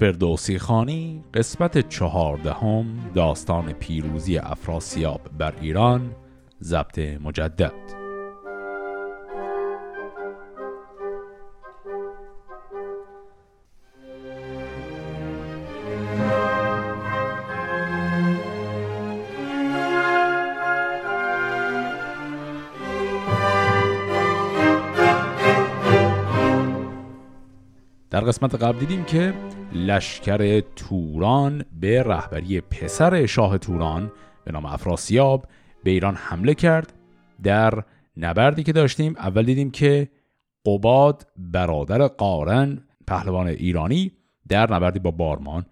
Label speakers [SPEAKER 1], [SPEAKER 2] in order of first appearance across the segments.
[SPEAKER 1] فردوسی خانی قسمت چهاردهم داستان پیروزی افراسیاب بر ایران ضبط مجدد. قسمت قبل دیدیم که لشکر توران به رهبری پسر شاه توران به نام افراسیاب به ایران حمله کرد. در نبردی که داشتیم اول دیدیم که قباد برادر قارن پهلوان ایرانی در نبردی با بارمان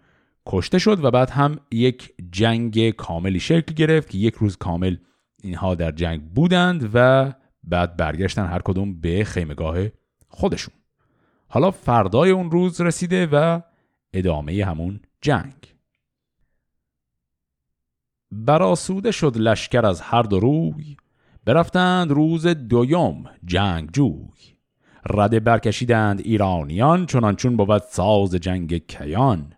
[SPEAKER 1] کشته شد و بعد هم یک جنگ کاملی شکل گرفت که یک روز کامل اینها در جنگ بودند و بعد برگشتن هر کدوم به خیمگاه خودشون. حالا فردای اون روز رسیده و ادامه همون جنگ. براسوده شد لشکر از هر دو روی برفتند روز دویم جنگ جوی رده برکشیدند ایرانیان چنان چون بود ساز جنگ کیان.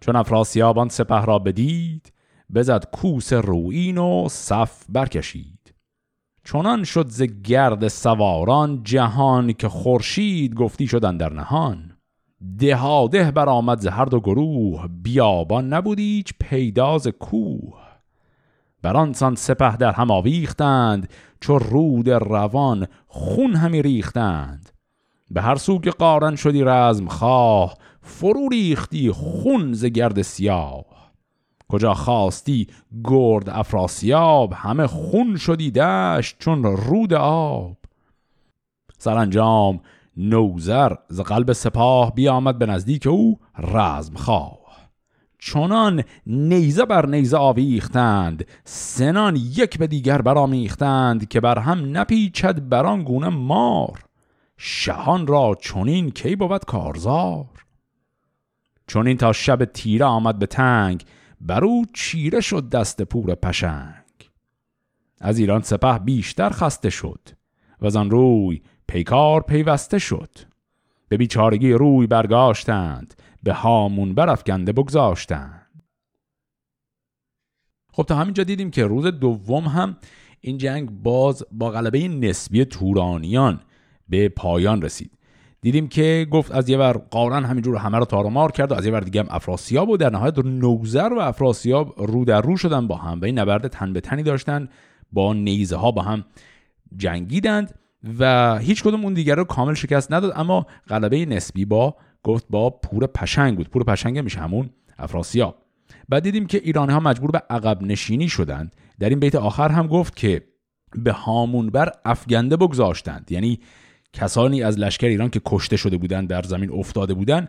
[SPEAKER 1] چون افراسیابان سپه را بدید بزد کوس روین و صف برکشید. چنان شد ز گرد سواران جهان که خورشید گفتی شدن در نهان. دهاده برآمد ز هر دو گروه بیابان نبود پیداز کوه. برانسان سپه در هم آویختند چو رود روان خون همی ریختند. به هر سو که قارن شدی رزم خواه فرو ریختی خون ز گرد سیاه. کجا خواستی گرد افراسیاب همه خون شدی دشت چون رود آب. سرانجام نوزر ز قلب سپاه بیامد به نزدیک او رزم خواه. چنان نیزه بر نیزه آویختند سنان یک به دیگر برامیختند که بر هم نپیچد بران گونه مار. شهان را چنین کی بود کارزار؟ چنین تا شب تیره آمد به تنگ بر او چیره شد دست پور پشنگ. از ایران سپه بیشتر خسته شد و آن روی پیکار پیوسته شد. به بیچارگی روی برگاشتند به هامون برافکنده بگذاشتند. خب تا همینجا دیدیم که روز دوم هم این جنگ باز با غلبه نسبی تورانیان به پایان رسید. دیدیم که گفت از یه ور قارن همینجور همه رو تارمار کرد و از یه ور دیگه هم افراسیاب و در نهایت نوزر و افراسیاب رو در رو شدن با هم. و این نبرد تن به تنی داشتن با نیزه ها با هم جنگیدند و هیچ کدوم اون دیگر رو کامل شکست نداد. اما غلبه نسبی با گفت با پور پشنگ بود. پور پشنگ میشه همون افراسیاب. بعد دیدیم که ایرانی ها مجبور به عقب نشینی شدند. در این بیت آخر هم گفت که به هامون بر افگنده بگذاشتند. یعنی کسانی از لشکر ایران که کشته شده بودند در زمین افتاده بودند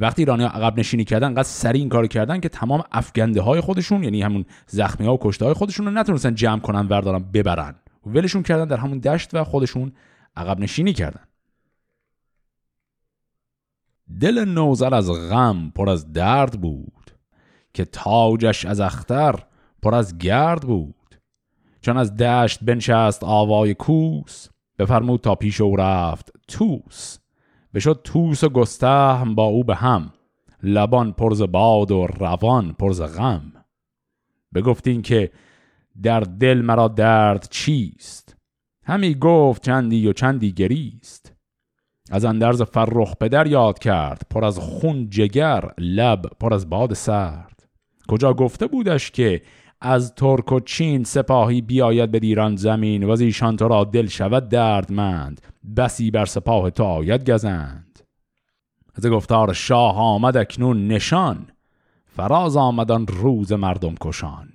[SPEAKER 1] وقتی ایرانی ها عقب نشینی کردن قد سری این کار کردن که تمام افگنده های خودشون یعنی همون زخمی ها و کشته های خودشون رو نتونستن جمع کنن وردارن ببرن. ولشون کردن در همون دشت و خودشون عقب نشینی کردن. دل نوزر از غم پر از درد بود که تاجش از اختر پر از گرد بود. چون از دشت بنشست آوای کوس بفرمود تا پیش او رفت. توس بشد توس و گستهم با او به هم. لبان پرز باد و روان پرز غم. بگفتین که در دل مرا درد چیست؟ همی گفت چندی و چندی گریست. از اندرز فرخ پدر یاد کرد. پر از خون جگر لب پر از باد سرد. کجا گفته بودش که از ترک و چین سپاهی بیاید به دیران زمین و ایشان تو را دل شود دردمند. بسی بر سپاه تو آید گزند. از گفتار شاه آمد اکنون نشان فراز آمدن روز مردم کشان.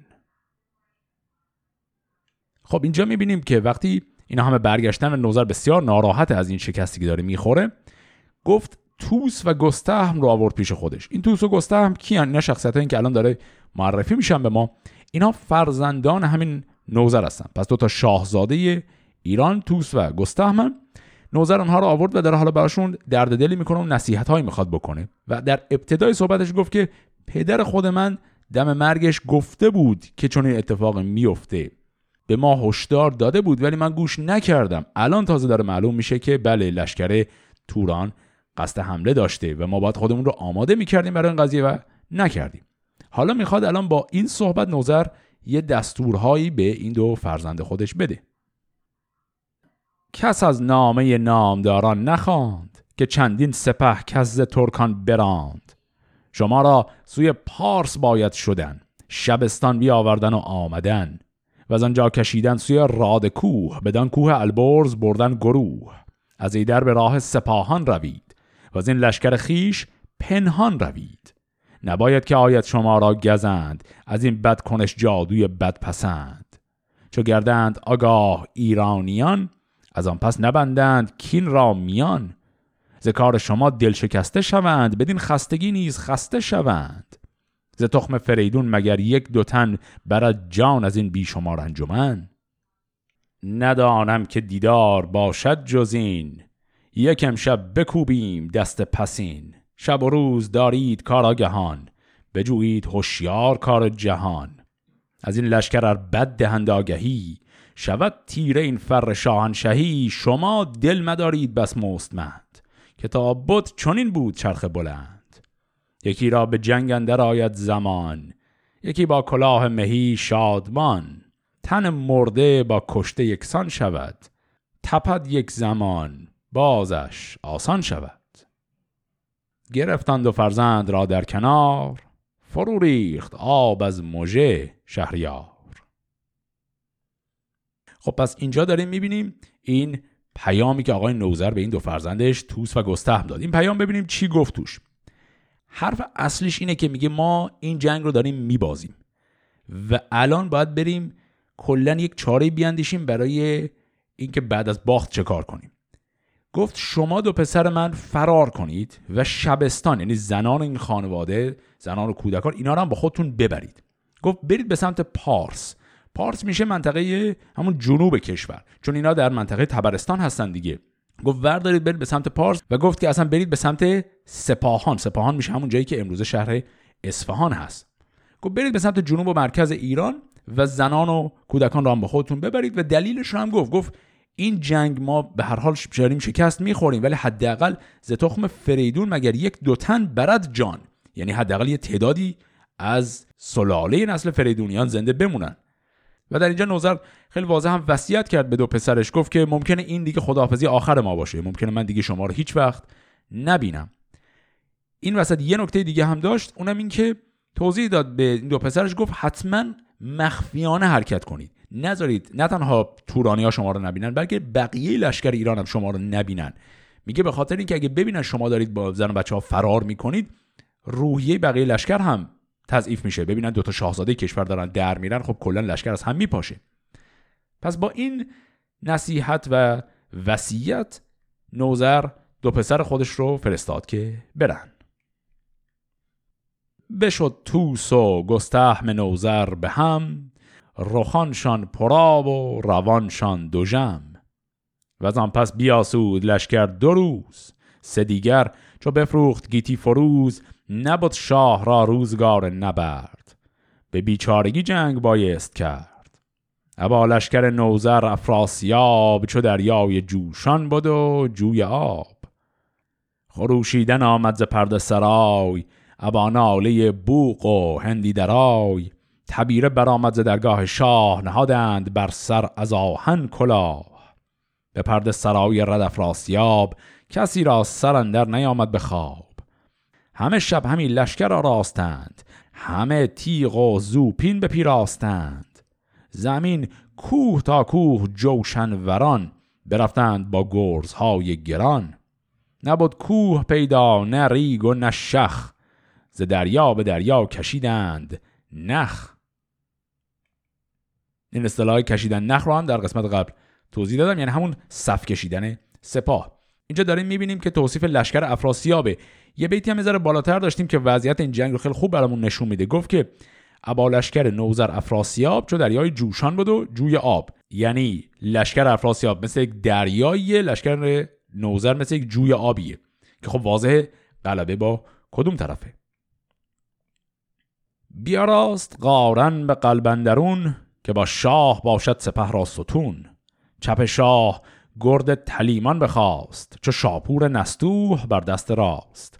[SPEAKER 1] خب اینجا می‌بینیم که وقتی اینا همه برگشتن و نوزر بسیار ناراحت از این شکستی که داره می‌خوره گفت توس و گستهم رو آورد پیش خودش. این توس و گستهم کیان؟ اینا شخصیت که الان داره معرفی میشن به ما. اینا فرزندان همین نوزر هستن. پس دو تا شاهزاده ایران توس و گستهم. نوزر آنها رو آورد و در حالا براشون درد دلی می‌کنه و نصیحت هایی می‌خواد بکنه. و در ابتدای صحبتش گفت که پدر خود من دم مرگش گفته بود که چون اتفاق میفته به ما هشدار داده بود ولی من گوش نکردم. الان تازه داره معلوم میشه که بله لشکر توران قصد حمله داشته و ما باید خودمون رو آماده می‌کردیم برای این قضیه و نکردیم. حالا می‌خواد الان با این صحبت نظر یه دستورهایی به این دو فرزند خودش بده. کس از نامه نامداران نخواند که چندین سپه کز ترکان براند. شما را سوی پارس باید شدن شبستان بیاوردن و آمدن و از آنجا کشیدن سوی راد کوه بدان کوه البرز بردن گروه. از ایدر به راه سپاهان روید و از این لشکر خیش پنهان روید. نباید که آید شما را گزند. از این بد کنش جادوی بد پسند چو گردند آگاه ایرانیان از آن پس نبندند کین را میان. ز کار شما دل شکسته شوند بدین خستگی نیز خسته شوند. ز تخم فریدون مگر یک دوتن برد جان از این بیشمار انجمن؟ ندانم که دیدار باشد جزین یک امشب بکوبیم دست پسین. شب و روز دارید کار آگهان بجویید هوشیار کار جهان. از این لشکر ار بد دهند آگهی شود تیره این فر شاهنشهی شما دل مدارید بس مستمند که تا بود چنین بود چرخ بلند. یکی را به جنگ اندر آید زمان یکی با کلاه مهی شادمان. تن مرده با کشته یکسان شود تپد یک زمان بازش آسان شود. گرفتند و فرزند را در کنار فرو ریخت آب از مژه شهریار. خب پس اینجا داریم می‌بینیم این پیامی که آقای نوزر به این دو فرزندش توس و گستهم داد. این پیام ببینیم چی گفت توش. حرف اصلیش اینه که میگه ما این جنگ رو داریم میبازیم و الان باید بریم کلا یک چاره بیاندیشیم برای اینکه بعد از باخت چه کار کنیم. گفت شما دو پسر من فرار کنید و شبستان یعنی زنان این خانواده زنان و کودکان اینا رو هم با خودتون ببرید. گفت برید به سمت پارس. پارس میشه منطقه همون جنوب کشور چون اینا در منطقه تبرستان هستن دیگه. گفت وردارید برید به سمت پارس و گفت که اصلا برید به سمت سپاهان. سپاهان میشه همون جایی که امروزه شهر اصفهان هست. گفت برید به سمت جنوب و مرکز ایران و زنان و کودکان رو هم با خودتون ببرید و دلیلش رو هم گفت. گفت این جنگ ما به هر حال داریم شکست می‌خوریم ولی حداقل ز تخم فریدون مگر یک دو تن برد جان؟ یعنی حداقل یه تعدادی از سلاله نسل فریدونیان زنده بمونن. و در اینجا نوزر خیلی واضح هم وصیت کرد به دو پسرش گفت که ممکنه این دیگه خداحافظی آخر ما باشه. ممکنه من دیگه شما رو هیچ وقت نبینم. این وسط یه نکته دیگه هم داشت اونم این که توضیح داد به این دو پسرش گفت حتما مخفیانه حرکت کنید. نذارید نه تنها تورانی ها شما رو نبینن بلکه بقیه لشکر ایران هم شما رو نبینن. میگه به خاطر اینکه اگه ببینن شما دارید با زن و بچه ها فرار می‌کنید روحیه بقیه لشکر هم تضعیف میشه. ببینن دوتا شاهزاده کشور دارن در میرن خب کلا لشکر از هم میپاشه. پس با این نصیحت و وصیت نوزر دو پسر خودش رو فرستاد که برن. بشد توس و گستهم نوزر به هم رخانشان پراب و روانشان دوژم. و از آن پس بیاسود لشکر دو روز سه دیگر چو بفروخت گیتی فروز نبود شاه را روزگار نبرد. به بیچارگی جنگ بایست کرد. ابا لشکر نوزر افراسیاب چو دریای جوشان بود و جوی آب. خروشیدن آمد ز پرده سرای ابا ناله بوق و هندی درای. تبیره برآمد ز درگاه شاه نهادند بر سر از آهن کلاه. به پرده سرای رد افراسیاب کسی را سر اندر نیامد به خواب. همه شب همی لشکر راستند همه تیغ و زوپین به پیراستند زمین کوه تا کوه جوشن وران برفتند با گرزهای گران. نبود کوه پیدا نه ریگ و نه شخ ز دریا به دریا کشیدند نخ. این اصطلاح کشیدن نخ رو هم در قسمت قبل توضیح دادم یعنی همون صف کشیدن سپاه. اینجا داریم می‌بینیم که توصیف لشکر افراسیابه. یه بیتی هم ذره بالاتر داشتیم که وضعیت این جنگ رو خیلی خوب برامون نشون میده. گفت که ابا لشکر نوزر افراسیاب چو دریای جوشان بود و جوی آب. یعنی لشکر افراسیاب مثل یک دریایی لشکر نوزر مثل یک جوی آبیه. که خب واضح غلبه با کدوم طرفه؟ بیاراست قارن به قلبندرون که با شاه باشد سپه را ستون. چپ شاه گرد تلیمان بخواست چو شاپور نستوه بر دست راست.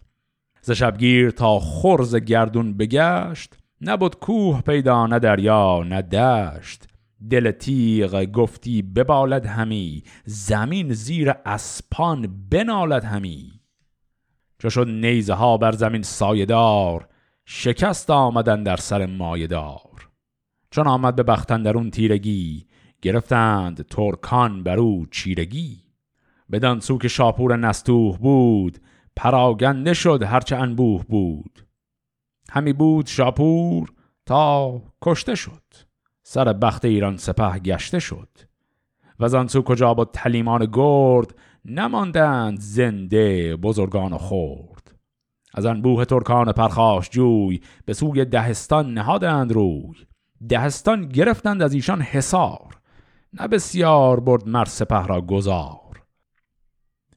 [SPEAKER 1] ز شبگیر تا خرز گردون بگشت نبود کوه پیدا نه دریا نه دشت. دل تیغ گفتی ببالد همی زمین زیر اسپان بنالد همی. چو شد نیزه ها بر زمین سایدار شکست آمدن در سر مایدار. چون آمد به بختندرون تیرگی گرفتند ترکان بر او چیرگی. بدان سو که شاپور نستوه بود پراگنده شد هرچه انبوه بود. همی بود شاپور تا کشته شد. سر بخت ایران سپه گشته شد. و زانسو کجا با تلیمان گرد نماندند زنده بزرگان خورد از انبوه ترکان پرخاش جوی به سوی دهستان نهادند روی. دهستان گرفتند از ایشان حصار. نه بسیار برد مر سپه را گذار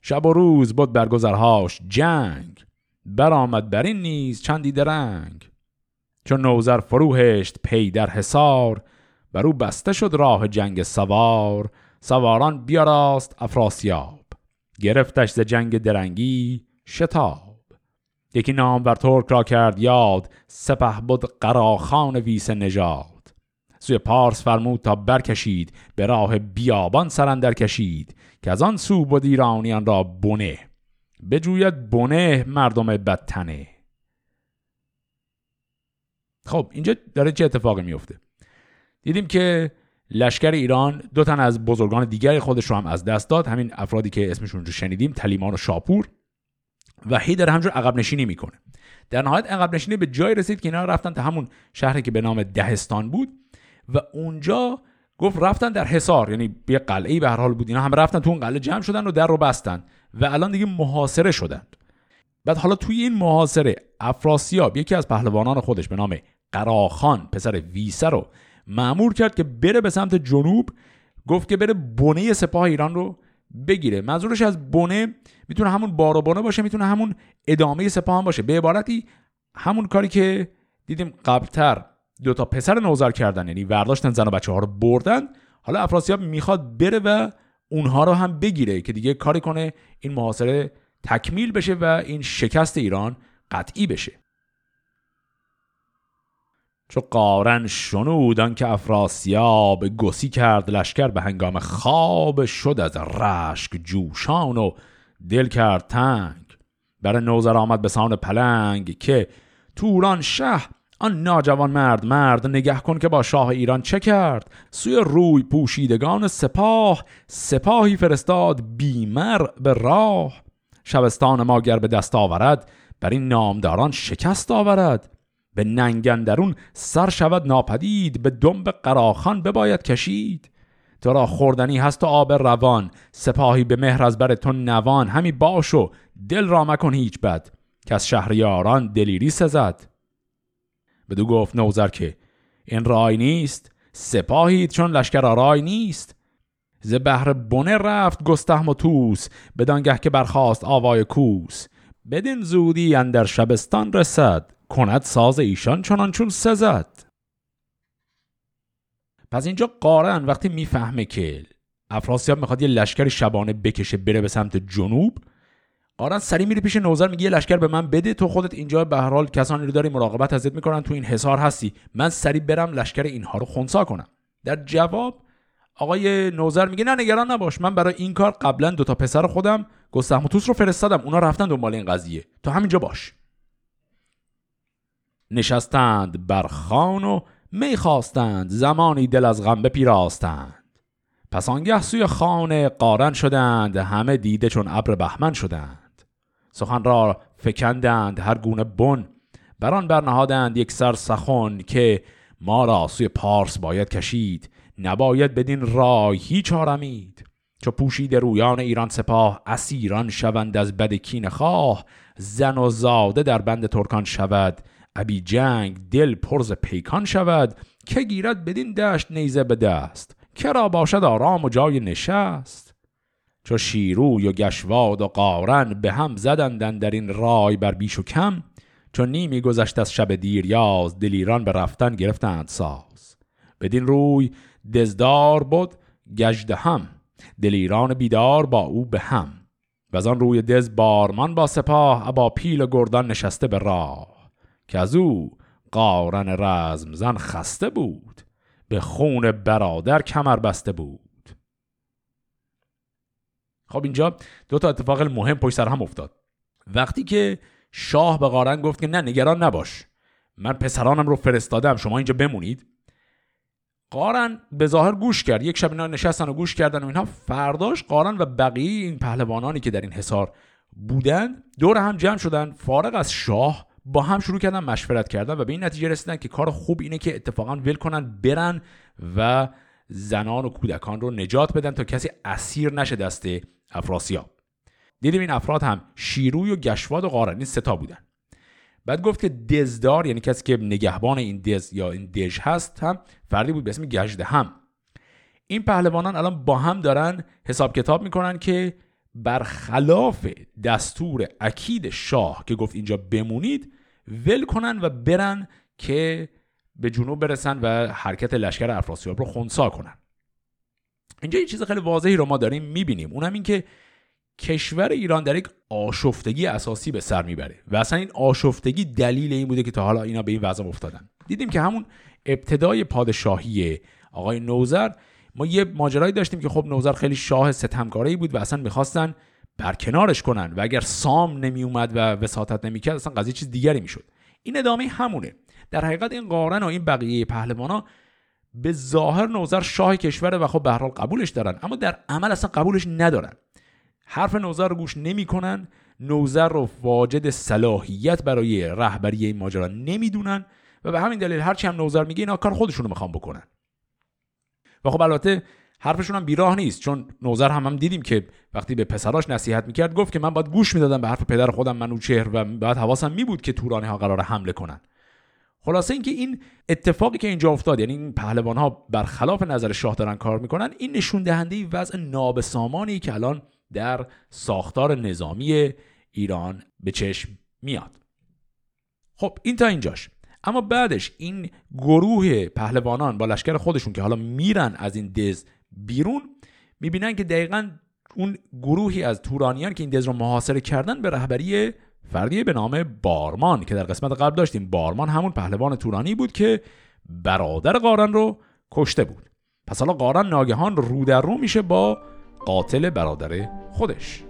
[SPEAKER 1] شب و روز بود بر گذرهاش جنگ. برآمد بر این نیز چندی درنگ. چون نوزر فروهشت پی در حصار بر او بسته شد راه جنگ سوار. سواران بیاراست افراسیاب. گرفتش ز جنگ درنگی شتاب. یکی نام بر ترک را کرد یاد سپه بود قراخان ویس نژاد. سوی پارس فرمود تا برکشید به راه بیابان سرندر کشید که از آن سو بود ایرانیان را بنه. بجوید بنه مردم بدتنه. خب اینجا داره چه اتفاقی میفته؟ دیدیم که لشکر ایران دو تن از بزرگان دیگری خودش رو هم از دست داد. همین افرادی که اسمشون رو شنیدیم تلیمان و شاپور. و هی در همجور عقب نشینی می‌کنه. در نهایت عقب نشینی به جای رسید که اینا رفتن تا همون شهری که به نام دهستان بود و اونجا گفت رفتن در حصار یعنی یه قلعه به هر حال بود. اینا هم رفتن تو اون قلعه جمع شدن و در رو بستن و الان دیگه محاصره شدند. بعد حالا توی این محاصره افراسیاب یکی از پهلوانان خودش به نام قراخان پسر ویسه رو معمور کرد که بره به سمت جنوب گفت که بره بنه سپاه ایران رو بگیره. منظورش از بنه می‌تونه همون بار بنه باشه می‌تونه همون ادامه سپاه هم باشه. به عبارتی همون کاری که دیدیم قبلتر دو تا پسر نوزر کردن یعنی ورداشتن زن و بچه ها رو بردن. حالا افراسیاب می‌خواد بره و اونها رو هم بگیره که دیگه کاری کنه این محاصره تکمیل بشه و این شکست ایران قطعی بشه. چو قارن شنودان که افراسیاب گسی کرد لشکر به هنگام خواب شد از رشک جوشان و دل کرد تنگ. بر نوزر آمد به سان پلنگ که توران شه آن ناجوان مرد مرد نگه کن که با شاه ایران چه کرد؟ سوی روی پوشیدگان سپاه سپاهی فرستاد بیمر به راه. شبستان ما گر به دست آورد بر این نامداران شکست آورد. به ننگندرون سر شود ناپدید به دنب قراخان بباید کشید. تو خوردنی هست و آب روان. سپاهی به مهر از بر تو نوان. همی باش و دل را مکن هیچ بد که از شهریاران دلیری سزد. بدو گفت نوزر که این رای نیست. سپاهی چون لشکر رای نیست. ز بهر بنه رفت گستهم و توس بدانگه که برخواست آوای کوس. بدین زودی اندر شبستان رسد کند ساز ایشان چنان چون سزد. پس اینجا قارن وقتی می‌فهمه که افراسیاب می‌خواد یه لشکر شبانه بکشه بره به سمت جنوب قارن سری میره پیش نوزر میگه یه لشکر به من بده تو خودت اینجا به هر حال کسانی رو داری مراقبت ازت می‌کنن تو این حصار هستی. من سری برم لشکر اینها رو خونسا کنم. در جواب آقای نوزر میگه نه نگران نباش. من برای این کار قبلا دو تا پسر خودم گستهم رو فرستادم. اونا رفتن دنبال این قضیه. تو همینجا باش. نشستند بر خان و می خواستند زمانی دل از غم بپیراستند. پس آنگه سوی خانه قارن شدند همه دیده چون ابر بهمن شدند. سخن را فکندند هر گونه بن. بران برنهادند یک سر سخن که ما را سوی پارس باید کشید. نباید بدین رای هیچ آرمید. چو پوشید رویان ایران سپاه اسیران شوند از بد کین خواه. زن و زاده در بند ترکان شود. ابی جنگ دل پرز پیکان شود که گیرد بدین دشت نیزه به دست که را باشد آرام و جای نشست. چو شیروی و گشواد و قارن به هم زدندن در این رای بر بیش و کم چون نیمی گذشت از شب دیریاز دلیران به رفتن گرفتند ساز. بدین روی دزدار بود گجده هم دلیران بیدار با او به هم. و آن روی دز بارمان با سپاه با پیل گردان نشسته به راه. که از او قارن رزم زن خسته بود به خون برادر کمر بسته بود. خب اینجا دو تا اتفاق مهم پشت سر هم افتاد. وقتی که شاه به قارن گفت که نه نگران نباش من پسرانم رو فرستادم شما اینجا بمونید. قارن به ظاهر گوش کرد یک شب اینا نشستن و گوش کردن و اینها. فرداش قارن و بقیه این پهلوانانی که در این حصار بودن دور هم جمع شدن. فارغ از شاه با هم شروع کردن مشورت کردن و به این نتیجه رسیدن که کار خوب اینه که اتفاقا ول کنن برن و زنان و کودکان رو نجات بدن تا کسی اسیر نشه دست افراسیاب. دیدیم این افراد هم شیروی و گشواد و قارن این ستا بودن. بعد گفت که دزدار یعنی کسی که نگهبان این دز یا این دژ هست هم فردی بود به اسم گجده هم این پهلوانان الان با هم دارن حساب کتاب می‌کنن که برخلاف دستور اکید شاه که گفت اینجا بمونید ول کنن و برن که به جنوب برسن و حرکت لشکر افراسیاب رو خونسا کنن. اینجا یه چیز خیلی واضحی رو ما داریم می‌بینیم. اونم این که کشور ایران در یک آشفتگی اساسی به سر می‌بره و اصلا این آشفتگی دلیل این بوده که تا حالا اینا به این وضع افتادن. دیدیم که همون ابتدای پادشاهی آقای نوزر ما یه ماجرایی داشتیم که خب نوزر خیلی شاه ستمکاری بود و اصلا می‌خواستن برکنارش کنن و اگر سام نمی اومد و وساطت نمی‌کرد اصلا قضیه چیز دیگری می‌شد. این ادامه همونه. در حقیقت این قارن و این بقیه پهلوانا به ظاهر نوزر شاه کشوره و خب به قبولش دارن اما در عمل اصلا قبولش ندارن. حرف نوزر رو گوش نمی‌کنن نوزر رو واجد صلاحیت برای رهبری این ماجرا نمی‌دونن و به همین دلیل هرچی هم نوزر میگه اینا کار خودشون رو می‌خوان بکنن. و خب البته حرفشون هم بیراه نیست چون نوزر هم هم دیدیم که وقتی به پسراش نصیحت می‌کرد گفت که من باید گوش می‌دادم به حرف پدر خودم منوچهر و باید حواسم می بود که تورانی ها قرار حمله کنن. خلاصه اینکه این اتفاقی که اینجا افتاد یعنی این پهلوان ها برخلاف نظر شاه دارن کار می‌کنن این نشون دهنده وضع نابسامانی که الان در ساختار نظامی ایران به چشم میاد. خب این تا اینجاش. اما بعدش این گروه پهلوانان با لشکر خودشون که حالا میرن از این دز بیرون می‌بینن که دقیقا اون گروهی از تورانیان که این دز رو محاصره کردن به رهبری فردی به نام بارمان که در قسمت قبل داشتیم بارمان همون پهلوان تورانی بود که برادر قارن رو کشته بود. پس حالا قارن ناگهان رو در رو میشه با قاتل برادر خودش.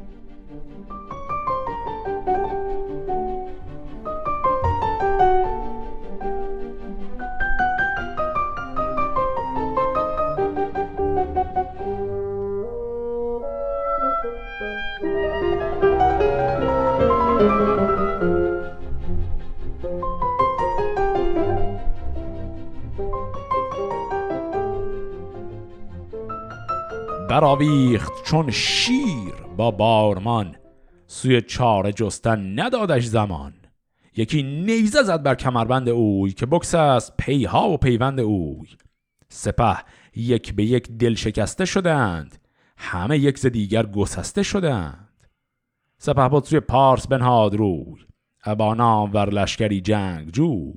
[SPEAKER 1] براویخت چون شیر با بارمان. سوی چاره جستن ندادش زمان. یکی نیزه زد بر کمربند اوی که بکس است پیها و پیوند اوی. سپه یک به یک دل شکسته شدند. همه یک ز دیگر گسسته شدند. سپه بود سوی پارس بنهاد روی. ابانام ور لشکری جنگ جوی.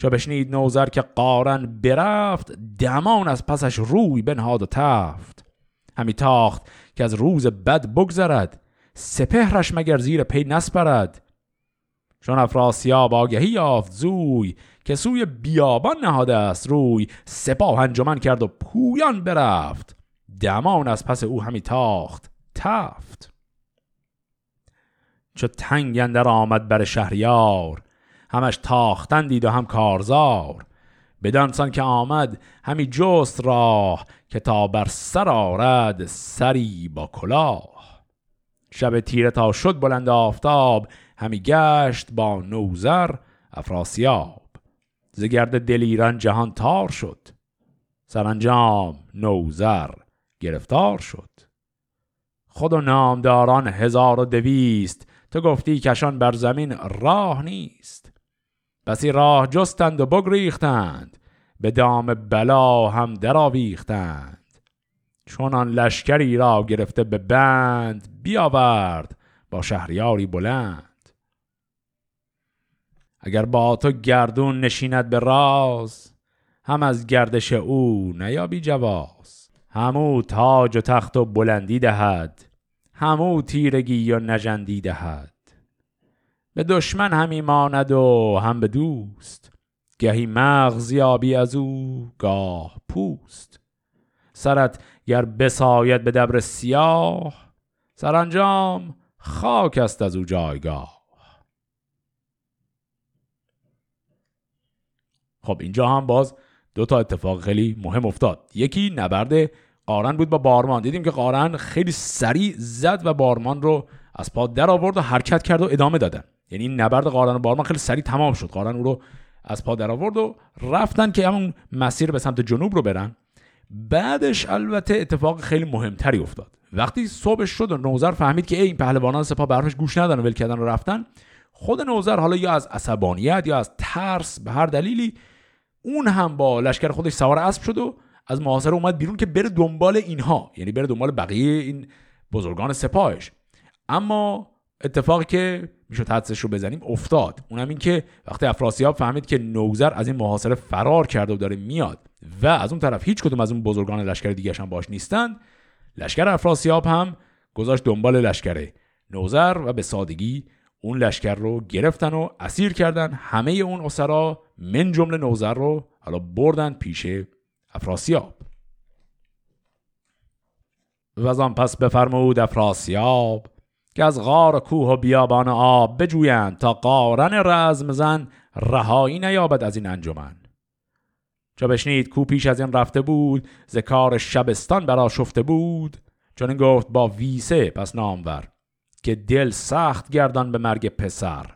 [SPEAKER 1] چو بشنید نوزر که قارن برفت دمان از پسش روی بنهاد و تفت. همی تاخت که از روز بد بگذرد سپهرش مگر زیر پی نسپرد. چون افراسیاب آگهی یافت زوی که سوی بیابان نهاده است روی سپاه انجمن کرد و پویان برفت. دمان از پس او همی تاخت تفت. چو تنگ اندر آمد بر شهریار همش تاختن دید و هم کارزار. بدانسان که آمد همی جست راه که تا بر سر آرد سری با کلاه. شب تیره تا شد بلند آفتاب همی گشت با نوزر افراسیاب. زگرد دل ایران جهان تار شد. سرانجام نوزر گرفتار شد. خود و نامداران هزار و دویست تو گفتی کشان بر زمین راه نیست. بسی راه جستند و بگریختند. به دام بلا هم درآویختند. چون آن لشکری را گرفته به بند بیاورد با شهریاری بلند. اگر با تو گردون نشیند به راز هم از گردش او نیابی جواز. همو تاج و تخت و بلندی دهد همو تیرگی و نجندی دهد. به دشمن همی ماند و هم به دوست. گهی مغز یابی از او گاه پوست. سرت گر بساید به دبر سیاه سرانجام خاک است از او جایگاه. خب اینجا هم باز دو تا اتفاق خیلی مهم افتاد. یکی نبرد قارن بود با بارمان. دیدیم که قارن خیلی سریع زد و بارمان رو از پا در آورد و حرکت کرد و ادامه دادن. یعنی این نبرد قارن و بارمان خیلی سریع تمام شد. قارن او رو از پا در آورد و رفتن که همون مسیر به سمت جنوب رو برن. بعدش البته اتفاق خیلی مهمتری افتاد. وقتی صبح شد و نوزر فهمید که این پهلوانان سپاه برفش گوش ندن و ول کردن و رفتن خود نوزر حالا یا از عصبانیت یا از ترس به هر دلیلی اون هم با لشکر خودش سوار اسب شد و از محاصره اومد بیرون که بره دنبال اینها. یعنی بره دنبال بقیه این بزرگان سپاهش. اما اتفاقی که می‌شد حدسش رو بزنیم افتاد. اونم این که وقتی افراسیاب فهمید که نوزر از این محاصره فرار کرده و داره میاد و از اون طرف هیچ کدوم از اون بزرگان لشکر دیگه هم باش نیستند لشکر افراسیاب هم گذاشت دنبال لشکر نوزر و به سادگی اون لشکر رو گرفتن و اسیر کردن. همه اون اسرا من جمله نوزر رو حالا بردن پیش افراسیاب. و پس بفرمود افراسیاب که از غار کوه و بیابان آب بجویند تا قارن رزم زن رهایی نیابد از این انجمن. چو بشنید کو پیش از این رفته بود ز کار شبستان برا شفته بود چون گفت با ویسه پس نامور که دل سخت گردان به مرگ پسر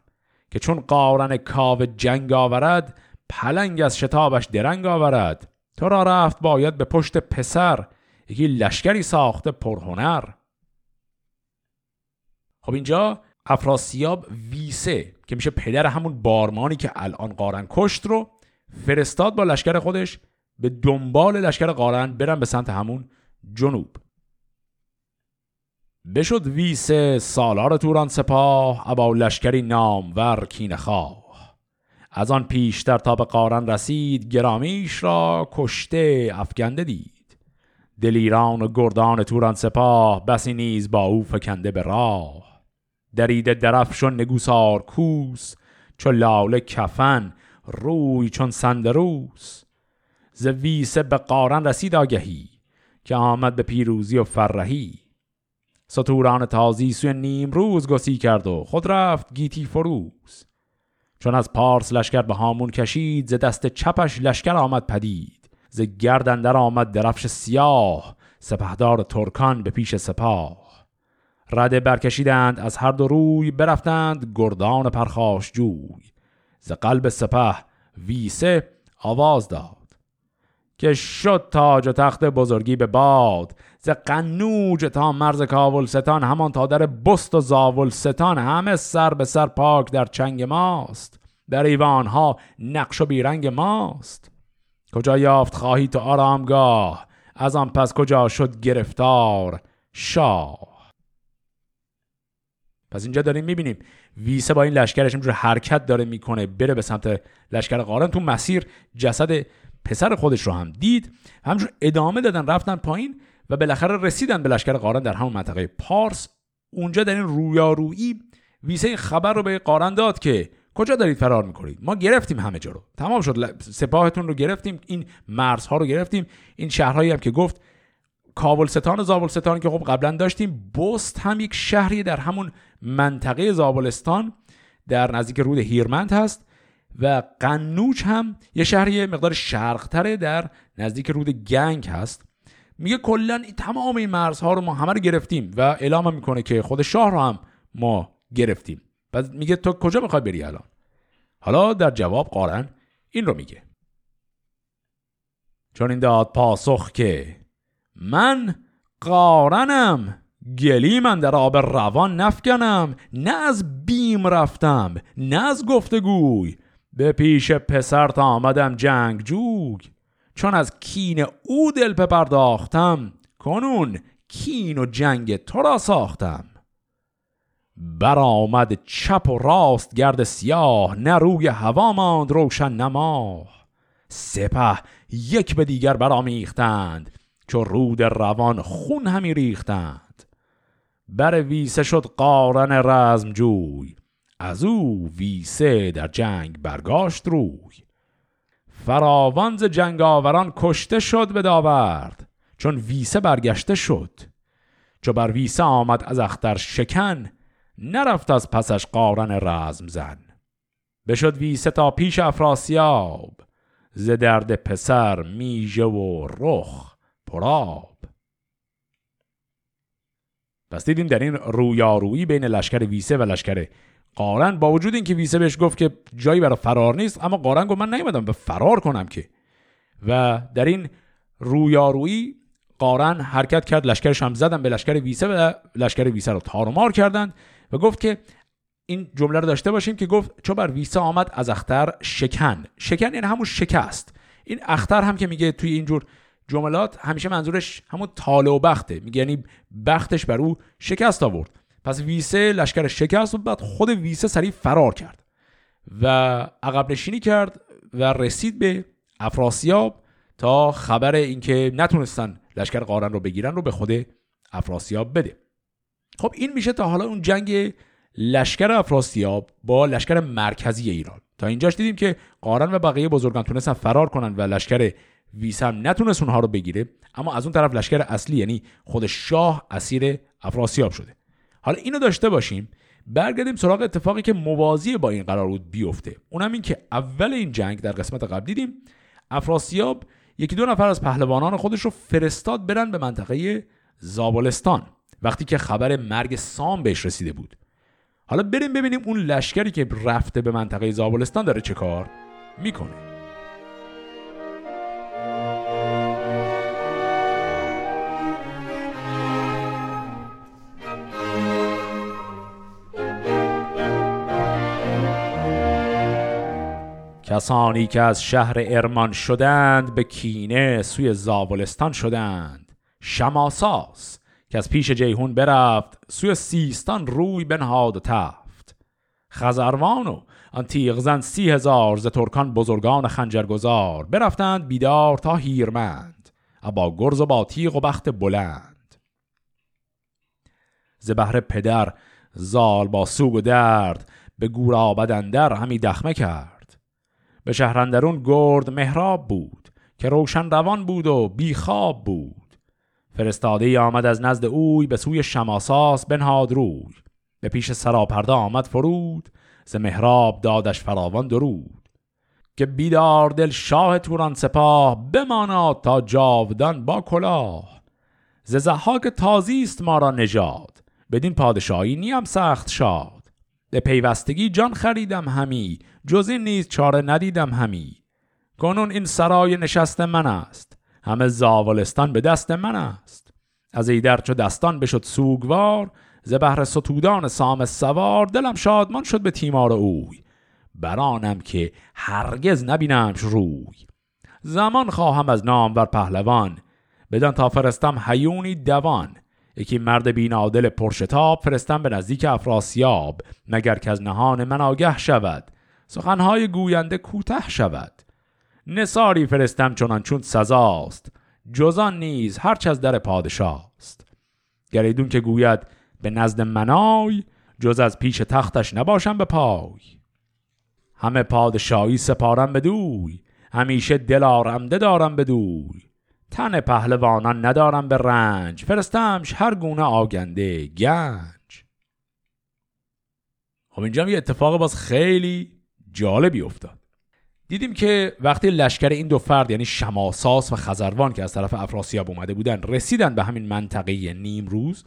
[SPEAKER 1] که چون قارن کاو جنگ آورد پلنگ از شتابش درنگ آورد. تو را رفت باید به پشت پسر یکی لشکری ساخته پرهنر. خب اینجا افراسیاب ویسه که میشه پدر همون بارمانی که الان قارن کشت رو فرستاد با لشکر خودش به دنبال لشکر قارن برن به سمت همون جنوب. بشد ویسه سالار توران سپاه ابا لشکری نامور کینخواه از آن پیشتر تا به قارن رسید گرامیش را کشته افگنده دید. دلیران و گردان توران سپاه بسی نیز با او فکنده به راه. دریده درفشون نگوسار کوس چو لاله کفن روی چون سندروس. ز ویسه به قارن رسید آگهی که آمد به پیروزی و فرهی. ستوران تازی سوی نیم روز گسی کرد و خود رفت گیتی فروز. چون از پارس لشکر به هامون کشید ز دست چپش لشکر آمد پدید. ز گردندر آمد درفش سیاه سپهدار ترکان به پیش سپاه. رده برکشیدند از هر دو روی برفتند گردان پرخاش جوی. ز قلب سپه ویسه آواز داد. که شد تاج و تخت بزرگی به باد ز قنوج تا مرز کاول ستان همان تا در بست و زاول ستان همه سر به سر پاک در چنگ ماست. در ایوان ها نقش و بیرنگ ماست. کجا یافت خواهی تو آرامگاه؟ از آن پس کجا شد گرفتار؟ شاه. پس اینجا داریم می‌بینیم ویسه با این لشکرش اینجور حرکت داره می‌کنه بره به سمت لشکر قارن. تو مسیر جسد پسر خودش رو هم دید. همجور ادامه دادن رفتن پایین و بالاخره رسیدن به لشکر قارن در همون منطقه پارس. اونجا در این رویارویی ویسه خبر رو به قارن داد که کجا دارید فرار می‌کنید؟ ما گرفتیم همه جا رو. تمام شد. سپاهتون رو گرفتیم. این مرزها رو گرفتیم. این شهرهایی هم که گفت کابلستان و زابلستان که خب قبلا داشتیم بست هم یک شهری در همون منطقه زابلستان در نزدیک رود هیرمند هست و قنوج هم یه شهری مقدار شرقتره در نزدیک رود گنگ هست. میگه کلا تمام این مرزها رو ما همه رو گرفتیم و اعلام می‌کنه که خود شاه رو هم ما گرفتیم. بعد میگه تو کجا می‌خوای بری الان؟ حالا در جواب قارن این رو میگه. چون این داد پاسخ که من قارنم. گلی من در آب روان نفکنم نه از بیم رفتم نه از گفتگوی. به پیش پسر تا آمدم جنگ جوگ چون از کین او دل پرداختم کنون کین و جنگ تو را ساختم. برآمد چپ و راست گرد سیاه نه روی هوا ماند روشن نماه سپه یک به دیگر برآمیختند چو رود روان خون همی ریختند. بر ویسه شد قارن رزم جوی از او ویسه در جنگ برگاشت روی. فراوان ز جنگاوران کشته شد به داورد چون ویسه برگشته شد. چو بر ویسه آمد از اختر شکن نرفت از پسش قارن رزم زن. بشد ویسه تا پیش افراسیاب ز درد پسر میژه و رخ پراب پس دیدیم در این رویارویی بین لشکر ویسه و لشکر قارن. با وجود اینکه ویسه بهش گفت که جایی برای فرار نیست اما قارن گفت من نیومدم به فرار کنم که. و در این رویارویی قارن حرکت کرد لشکرش هم زدن به لشکر ویسه و لشکر ویسه رو تارمار کردند و گفت که این جمله رو داشته باشیم که گفت چو بر ویسه آمد از اختر شکن. شکن یعنی همون شکست. این اختر هم که میگه توی اینجور جملات همیشه منظورش همون تاله و بخته. میگه یعنی بختش بر او شکست آورد. پس ویسه لشکر شکست و بعد خود ویسه سریع فرار کرد و عقب نشینی کرد و رسید به افراسیاب تا خبر اینکه نتونستن لشکر قارن رو بگیرن رو به خود افراسیاب بده. خب این میشه تا حالا اون جنگ لشکر افراسیاب با لشکر مرکزی ایران. تا اینجاش دیدیم که قارن و بقیه بزرگان تونستن فرار کنن و لشکر ویسم نتونست اونها رو بگیره اما از اون طرف لشکر اصلی یعنی خود شاه اسیر افراسیاب شده. حالا اینو داشته باشیم برگردیم سراغ اتفاقی که موازی با این قرار بود بیفته. اونم این که اول این جنگ در قسمت قبل دیدیم افراسیاب یکی دو نفر از پهلوانان خودش رو فرستاد برن به منطقه زابلستان وقتی که خبر مرگ سام بهش رسیده بود. حالا بریم ببینیم اون لشکری که رفته به منطقه زابلستان داره چه کار می‌کنه. کسانی که از شهر ارمان شدند به کینه سوی زابلستان شدند. شماساس که از پیش جیهون برفت سوی سیستان روی بنهاد و تفت. خزروان و آن تیغزن سی هزار ز ترکان بزرگان خنجرگزار برفتند بیدار تا هیرمند. با گرز و با تیغ و بخت بلند. ز بهر پدر زال با سوگ و درد به گور آبدندر همی دخمه کرد. به شهرندرون گرد مهراب بود که روشن روان بود و بیخواب بود. فرستاده آمد از نزد اوی به سوی شماساس بنهاد روی. به پیش سراپرده آمد فرود ز مهراب دادش فراوان درود. که بیدار دل شاه توران سپاه بماناد تا جاودان با کلاه. ز زحاک تازی است ما را نژاد بدین پادشاهی نیم سخت شاد. به پیوستگی جان خریدم همی جز این نیز چاره ندیدم همی. کنون این سرای نشست من است. همه زاولستان به دست من است. از ایدر چو دستان بشد سوگوار ز بهر ستودان سام سوار دلم شادمان شد به تیمار اوی. برانم که هرگز نبینمش روی. زمان خواهم از نام ور پهلوان. بدان تا فرستم حیونی دوان. یکی مرد بینادل پرشتاب فرستم به نزدیک افراسیاب. مگر که از نهان من آگه شود. سخنهای گوینده کوته شود. نصاری فرستم چنان چون سزاست جزان نیز هرچ از در پادشاست. گریدون که گوید به نزد منای جز از پیش تختش نباشم به پای. همه پادشاهی سپارم به دوی همیشه دل آرمده دارم به دوی. تن پهلوانان ندارم به رنج فرستمش هر گونه آگنده گنج. خب اینجا یه اتفاق باز خیلی جالبی افتاد. دیدیم که وقتی لشکر این دو فرد یعنی شماساس و خزروان که از طرف افراسیاب اومده بودن رسیدن به همین منطقه نیمروز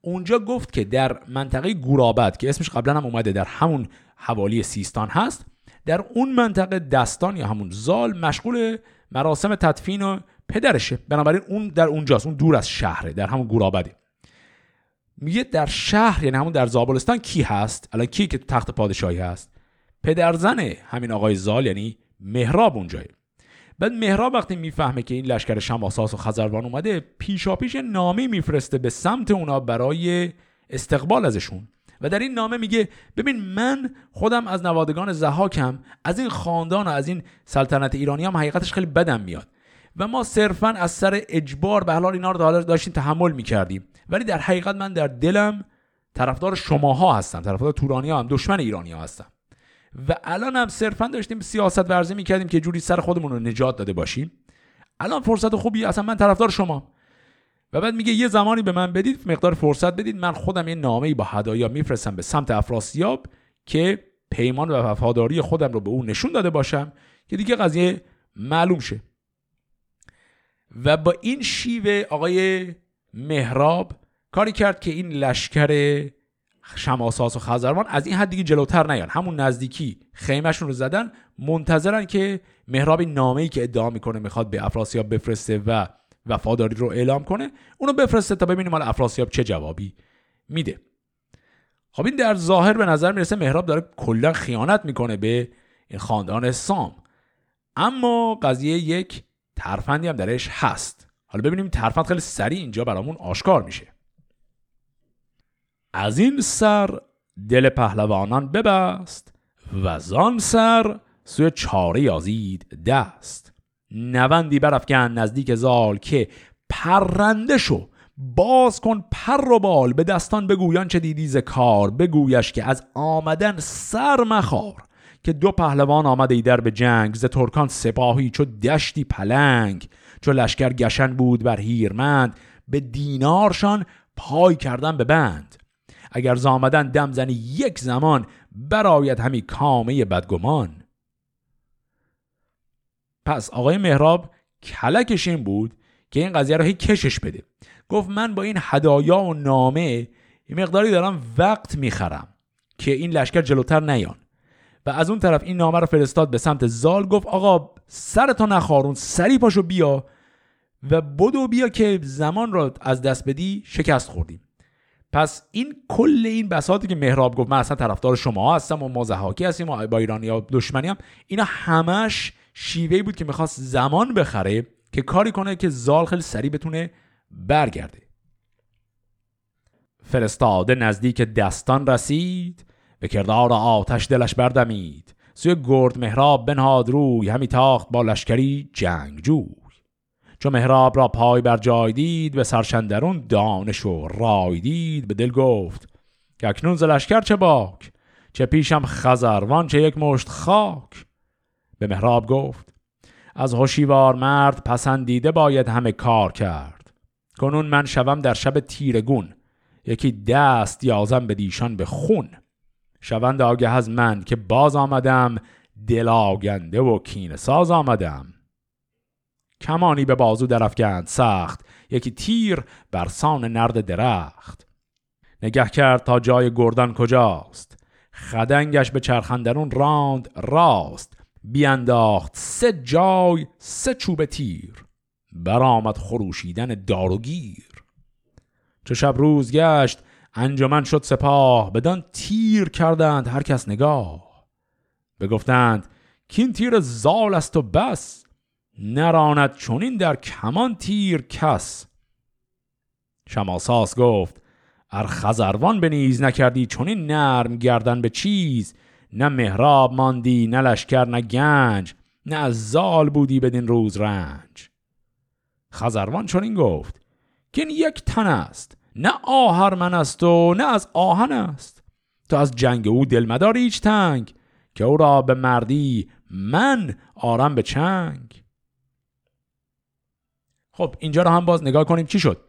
[SPEAKER 1] اونجا گفت که در منطقه گورابد که اسمش قبلا هم اومده در همون حوالی سیستان هست در اون منطقه دستان یا همون زال مشغول مراسم تدفین و پدرشه. بنابراین اون در اونجاست اون دور از شهره در همون گورابده میگه در شهر یعنی همون در زابلستان کی هست؟ الان کی که تخت پادشاهی هست؟ پدرزن همین آقای زال یعنی مهراب اونجاه بعد مهراب وقتی می‌فهمه که این لشکر شماساس و خزروان اومده پیشاپیش نامه میفرسته به سمت اونا برای استقبال ازشون. و در این نامه میگه ببین من خودم از نوادگان زهاکم از این خاندان و از این سلطنت ایرانی هم حقیقتش خیلی بدم میاد. و ما صرفا از سر اجبار به حال اینا رو داشتیم تحمل می‌کردیم. ولی در حقیقت من در دلم طرفدار شماها هستم طرفدار تورانی هم دشمن ایرانی ها هستم. و الان هم صرفا داشتیم سیاست ورزی می‌کردیم که جوری سر خودمون رو نجات داده باشیم. الان فرصت خوبی اصلا من طرفدار شما. و بعد میگه یه زمانی به من بدید مقدار فرصت بدید. من خودم یه نامه با هدایا میفرستم به سمت افراسیاب که پیمان و وفاداری خودم رو به اون نشون داده باشم که دیگه قضیه معلوم شه. و با این شیوه آقای مهراب کاری کرد که این لشکر شماساس و خزروان از این حد دیگه جلوتر نیان. همون نزدیکی خیمهشون رو زدن. منتظرن که مهراب نامه ای که ادعا می‌کنه می‌خواد به افراسیاب بفرسته و وفاداری رو اعلام کنه اونو بفرسته تا ببینیم حالا افراسیاب چه جوابی میده. خب این در ظاهر به نظر می‌رسه مهراب داره کلا خیانت می‌کنه به این خاندان سام. اما قضیه یک ترفندی هم درش هست. حالا ببینیم ترفند خیلی سریع اینجا برامون آشکار میشه. از این سر دل پهلوانان ببست و زان سر سوی چاره یازید دست. نوندی برافکن نزدیک زال که پرنده شو. باز کن پر و بال به دستان بگویان چه دیدی ز کار؟ بگویش که از آمدن سر مخار. که دو پهلوان آمده ای در به جنگ. ز ترکان سپاهی چو دشتی پلنگ. چو لشکر گشن بود بر هیرمند. به دینارشان پای کردن به بند. اگر زامدن دم زنی یک زمان براید همی کامه بدگمان. پس آقای مهراب کلکش این بود که این قضیه رو هی کشش بده. گفت من با این هدایا و نامه این مقداری دارم وقت می‌خرم که این لشکر جلوتر نیان. و از اون طرف این نامه رو فرستاد به سمت زال گفت آقا سرتو نخارون سری پاشو بیا و بدو بیا که زمان را از دست بدی شکست خوردیم. پس این کل این بساطی که مهراب گفت من اصلا طرفدار شما هستم و ما زهاکی هستیم و با ایرانی ها دشمنی هم اینا همش شیوهی بود که می‌خواست زمان بخره که کاری کنه که زال خیلی سریع بتونه برگرده. فرستاده نزدیک دستان رسید به کردار آتش دلش بردمید. سوی گرد مهراب بنهاد روی همی تاخت با لشکری جنگجوی چو مهراب را پای بر جای دید به سرشندرون دانش و رای دید به دل گفت که اکنون ز لشکر چه باک؟ چه پیشم خزروان چه یک مشت خاک؟ به مهراب گفت از هوشیوار مرد پسندیده باید همه کار کرد. کنون من شوم در شب تیرگون یکی دست یازم به دیشان به خون. شوند آگه از من که باز آمدم دل آگنده و کین ساز آمدم. کمانی به بازو درفگند سخت. یکی تیر بر سان نرد درخت. نگه کرد تا جای گردن کجاست. خدنگش به چرخندرون راند راست. بیانداخت سه جای سه چوب تیر. برآمد خروشیدن داروگیر چو شب روز گشت انجمن شد سپاه. بدان تیر کردند هر کس نگاه. بگفتند کین تیر زال است و بس. نراند چونین در کمان تیر کس. شماساس گفت ار خزروان بنیز نکردی چونین نرم گردن به چیز. نه مهراب ماندی نه لشکر نه گنج نه از زال بودی بدین روز رنج. خزروان چنین گفت که یک تن است نه من است و نه از آهن است. تو از جنگ او دل مدار هیچ تنگ که او را به مردی من آرم به چنگ. خب اینجا رو هم باز نگاه کنیم. چی شد؟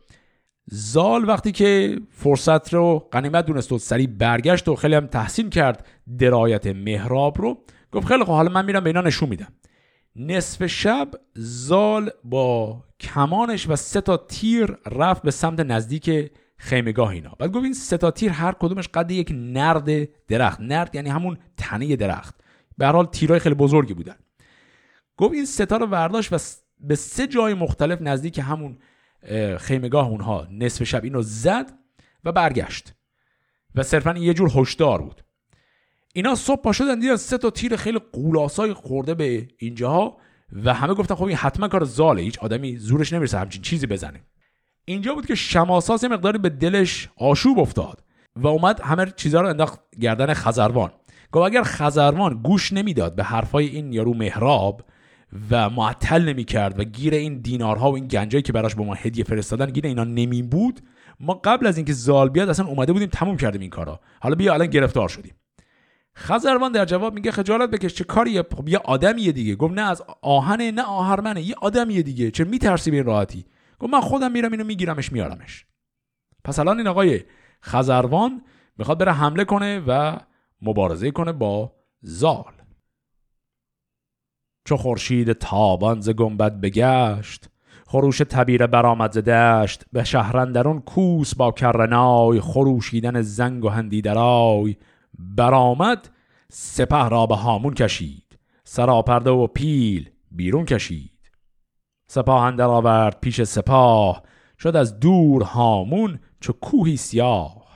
[SPEAKER 1] زال وقتی که فرصت رو غنیمت دونست و سریع برگشت و خیلی هم تحسین کرد درایت مهراب رو گفت خیلی خب حالا من میرم به اینا نشون میدم. نصف شب زال با کمانش و سه تا تیر رفت به سمت نزدیک خیمگاه اینا. بعد گفت این سه تا تیر هر کدومش قد یک نرد درخت. نرد یعنی همون تنه درخت. به هر حال تیرای خیلی بزرگی بودن. گفت این ستا رو برداشت و به سه جای مختلف نزدیک همون خیمگاه اونها نصف شب اینو زد و برگشت. و صرفا یه جور هشدار بود. اینا صبح پا شدن دیدن سه تا تیر خیلی قولاسای خورده به اینجاها و همه گفتن خب این حتما کار زاله هیچ آدمی زورش نمی‌رسه همچین چیزی بزنه. اینجا بود که شماساس مقداری به دلش آشوب افتاد و اومد همه چیزها رو انداخت گردن خزروان گفت اگر خزروان گوش نمی‌داد به حرفای این یارو مهراب و معطل نمی کرد و گیر این دینارها و این گنجایی که براش به ما هدیه فرستادن گیر اینا نمی بود. ما قبل از اینکه زال بیاد اصلا اومده بودیم تموم کردیم این کارا. حالا بیا الان گرفتار شدیم. خزروان در جواب میگه خجالت بکش چه کاریه خب یه آدمیه دیگه. گفت نه از آهنه نه آهرمنه یه آدمیه دیگه. چه میترسی به این راحتی؟ گفت من خودم میرم اینو میگیرمش میارمش پس الان این آقای خزروان می‌خواد بره حمله کنه و مبارزه کنه با زال. چو خورشید تابان ز گنبد بگشت. خروش تبیره برآمد ز دشت به شهرندرون کوس با کرنای خروشیدن زنگ و هندیدرای برآمد سپه را به هامون کشید سراپرده و پیل بیرون کشید. سپاه اندر آورد پیش سپاه شد از دور هامون چو کوهی سیاه.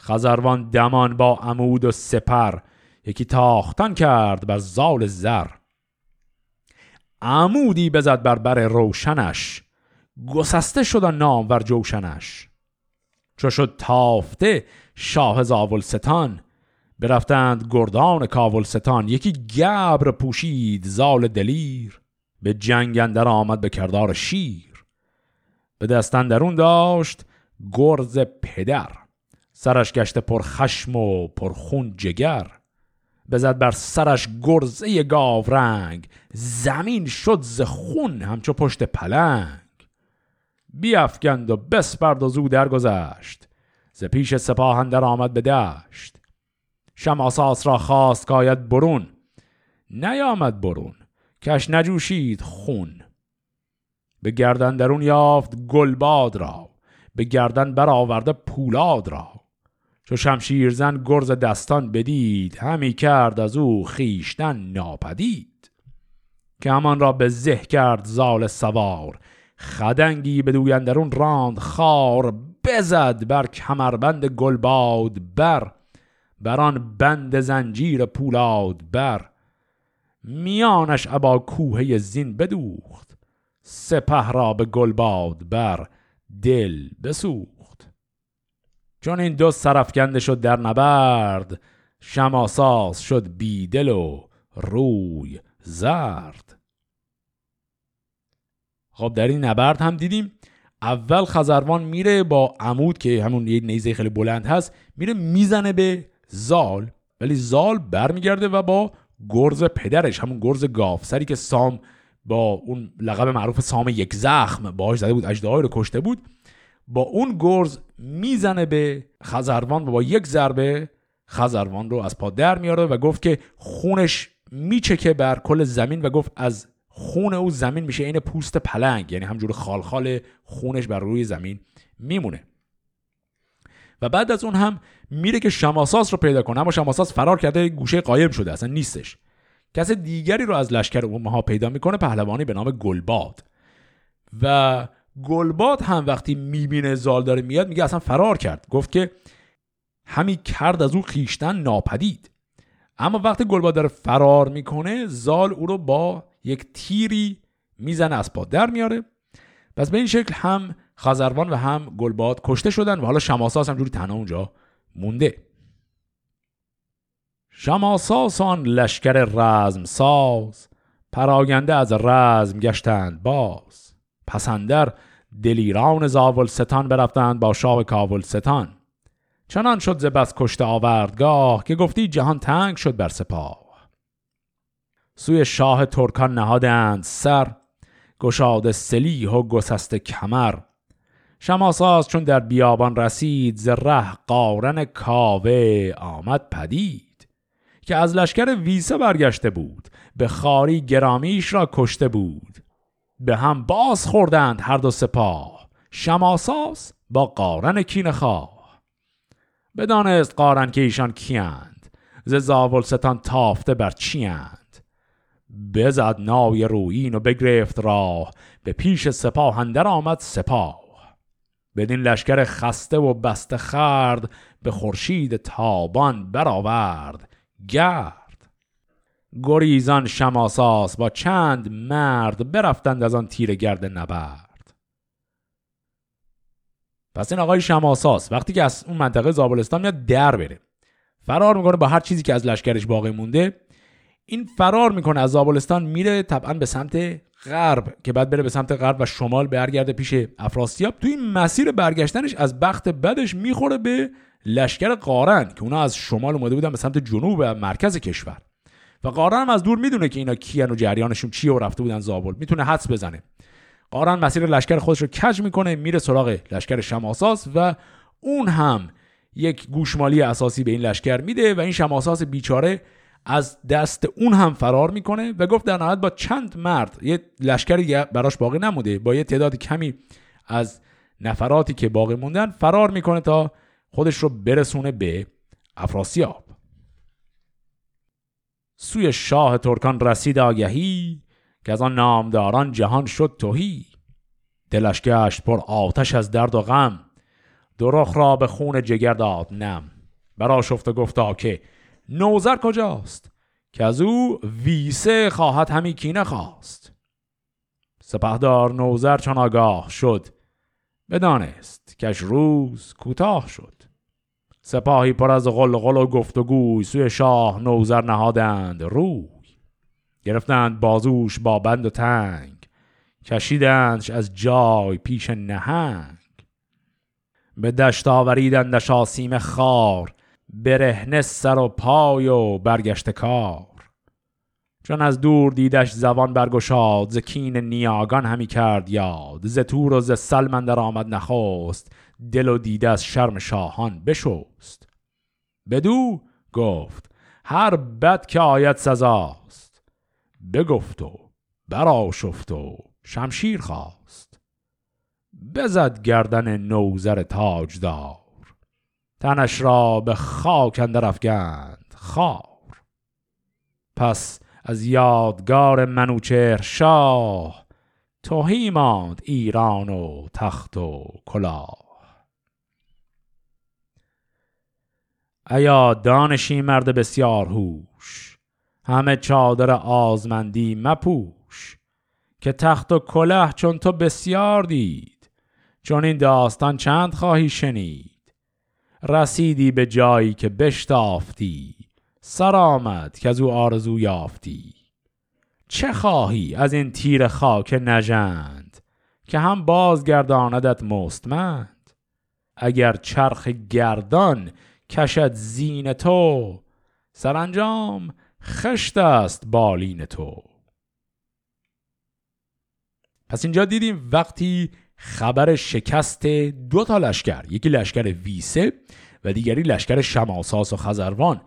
[SPEAKER 1] خزروان دمان با عمود و سپر یکی تاختن کرد بر زال زر. عمودی بزد بر بر روشنش گسسته شد نام ور جوشنش. چو شد تافته شاه زاول ستان برفتند گردان کاول ستان یکی گبر پوشید زال دلیر به جنگ اندر آمد به کردار شیر. به دستن داشت گرز پدر سرش گشته پر خشم و پر خون جگر. بزد بر سرش گرزه گاو رنگ زمین شد ز خون همچو پشت پلنگ. بیافگند و بسپرد و زود درگذشت ز پیش سپاه اندر آمد به دشت. شماساس را خواست کاید برون نیامد برون کش نجوشید خون. به گردن درون یافت گلباد را به گردن برآورده پولاد را. چو شمشیرزن گرز دستان بدید همی کرد از او خیشتن ناپدید. که همان را به زه کرد زال سوار خدنگی به دویندرون راند خار بزد بر کمربند گلباد بر بران بند زنجیر پولاد بر. میانش ابا کوه زین بدوخت سپه را به گلباد بر دل بسوخت. چون این دو سرفکنده شد در نبرد شماساس شد بیدل و روی زرد. خب در این نبرد هم دیدیم اول خزروان میره با عمود که همون یه نیزه خیلی بلند هست میره می‌زنه به زال ولی زال برمیگرده و با گرز پدرش همون گرز گافسری که سام با اون لقب معروف سام یک زخم باهاش زده بود اجدهای رو کشته بود. با اون گرز می‌زنه به خزروان و با یک ضربه خزروان رو از پا در میاره و گفت که خونش میچکه بر کل زمین و گفت از خون او زمین میشه این پوست پلنگ یعنی همجور خالخال خونش بر روی زمین میمونه. و بعد از اون هم میره که شماساس رو پیدا کنه اما شماساس فرار کرده گوشه قایم شده اصلا نیستش. کس دیگری رو از لشکر اونها پیدا می‌کنه پهلوانی به نام گلباد. و گلباد هم وقتی می‌بینه زال داره میاد میگه اصلا فرار کرد. گفت که همی کرد از او خیشتن ناپدید. اما وقتی گلباد داره فرار می‌کنه زال او رو با یک تیری می‌زنه از پا در میاره. پس به این شکل هم خزروان و هم گلباد کشته شدن و حالا شماساس هم جوری تنها اونجا مونده. شماساس آن لشکر رزم ساز پراگنده از رزم گشتند باز. پسندر دلیران زاول ستان برفتند با شاه کاول ستان چنان شد ز بس آوردگاه که گفتی جهان تنگ شد بر سپاه. سوی شاه ترکان نهادند سر گشاده سلیح و گسست کمر. شماساز چون در بیابان رسید ز ره قارن کاوه آمد پدید که از لشکر ویسه برگشته بود به خاری گرامیش را کشته بود. به هم باز خوردند هر دو سپاه شماساس با قارن کین خواه. بدانست قارن که ایشان کیند ز زاولستان تافته بر چیند بزد نای روین و بگرفت راه به پیش سپاه اندر آمد سپاه. بدین لشکر خسته و بسته خرد به خورشید تابان برآورد گرد. گریزان شماساس با چند مرد برفتند از آن تیر گرد نبرد. پس این آقای شماساس وقتی که از اون منطقه زابلستان میاد در بره فرار می‌کنه با هر چیزی که از لشکرش باقی مونده. این فرار می‌کنه از زابلستان میره طبعا به سمت غرب که بعد بره به سمت غرب و شمال برگرده پیش افراسیاب. تو این مسیر برگشتنش از بخت بدش می‌خوره به لشکر قارن که اونا از شمال اومده بودن به سمت جنوب و مرکز کشور. و قارن هم از دور می‌دونه که اینا کیان و جریانشون چیه و رفته بودن زابل. می‌تونه حدس بزنه. قارن مسیر لشکر خودش رو کج می‌کنه میره سراغ لشکر شماساس و اون هم یک گوشمالی اساسی به این لشکر میده و این شماساس بیچاره از دست اون هم فرار می‌کنه و گفت در نهایت با چند مرد یه لشکری براش باقی نموده با یه تعداد کمی از نفراتی که باقی موندن فرار می‌کنه تا خودش رو برسونه به افراسیاب. سوی شاه ترکان رسید آگهی که از آن نامداران جهان شد توهی دلش گشت پر آتش از درد و غم درخ را به خون جگر داد نم. برا شفت گفتا که نوزر کجاست؟ که از او ویسه خواهد همی کینه خواست سپهدار نوزر چون آگاه شد بدانست کش روز کوتاه شد. سپاهی پر از غلغل و گفتگوی سوی شاه نوزر نهادند. روی گرفتند بازوش با بند و تنگ. کشیدندش از جای پیش نهنگ. به دشت آوریدندش آسیم خار. برهنه سر و پای و برگشت کار. چون از دور دیدش زبان برگشاد ز کین نیاگان همی کرد یاد. ز تور و ز سلمندر آمد نخواست دل و دیده از شرم شاهان بشوست بدو گفت هر بد که آید سزاست بگفت و براشفت و شمشیر خواست. بزد گردن نوزر تاجدار. تنش را به خاک اندر افگند خار. پس از یادگار منوچهر شاه توهی ماند ایران و تخت و کلاه. ایا دانشی مرد بسیار هوش؟ همه چادر آزمندی مپوش که تخت و کله چون تو بسیار دید چون این داستان چند خواهی شنید. رسیدی به جایی که بشتافتی سر آمد که از او آرزو یافتی. چه خواهی از این تیر خاک نژند که هم بازگرداندت مستمند؟ اگر چرخ گردان کشد زین تو. سرانجام خشت است بالین تو. پس اینجا دیدیم وقتی خبر شکست دو تا لشکر یکی لشکر ویسه و دیگری لشکر شماساس و خزروان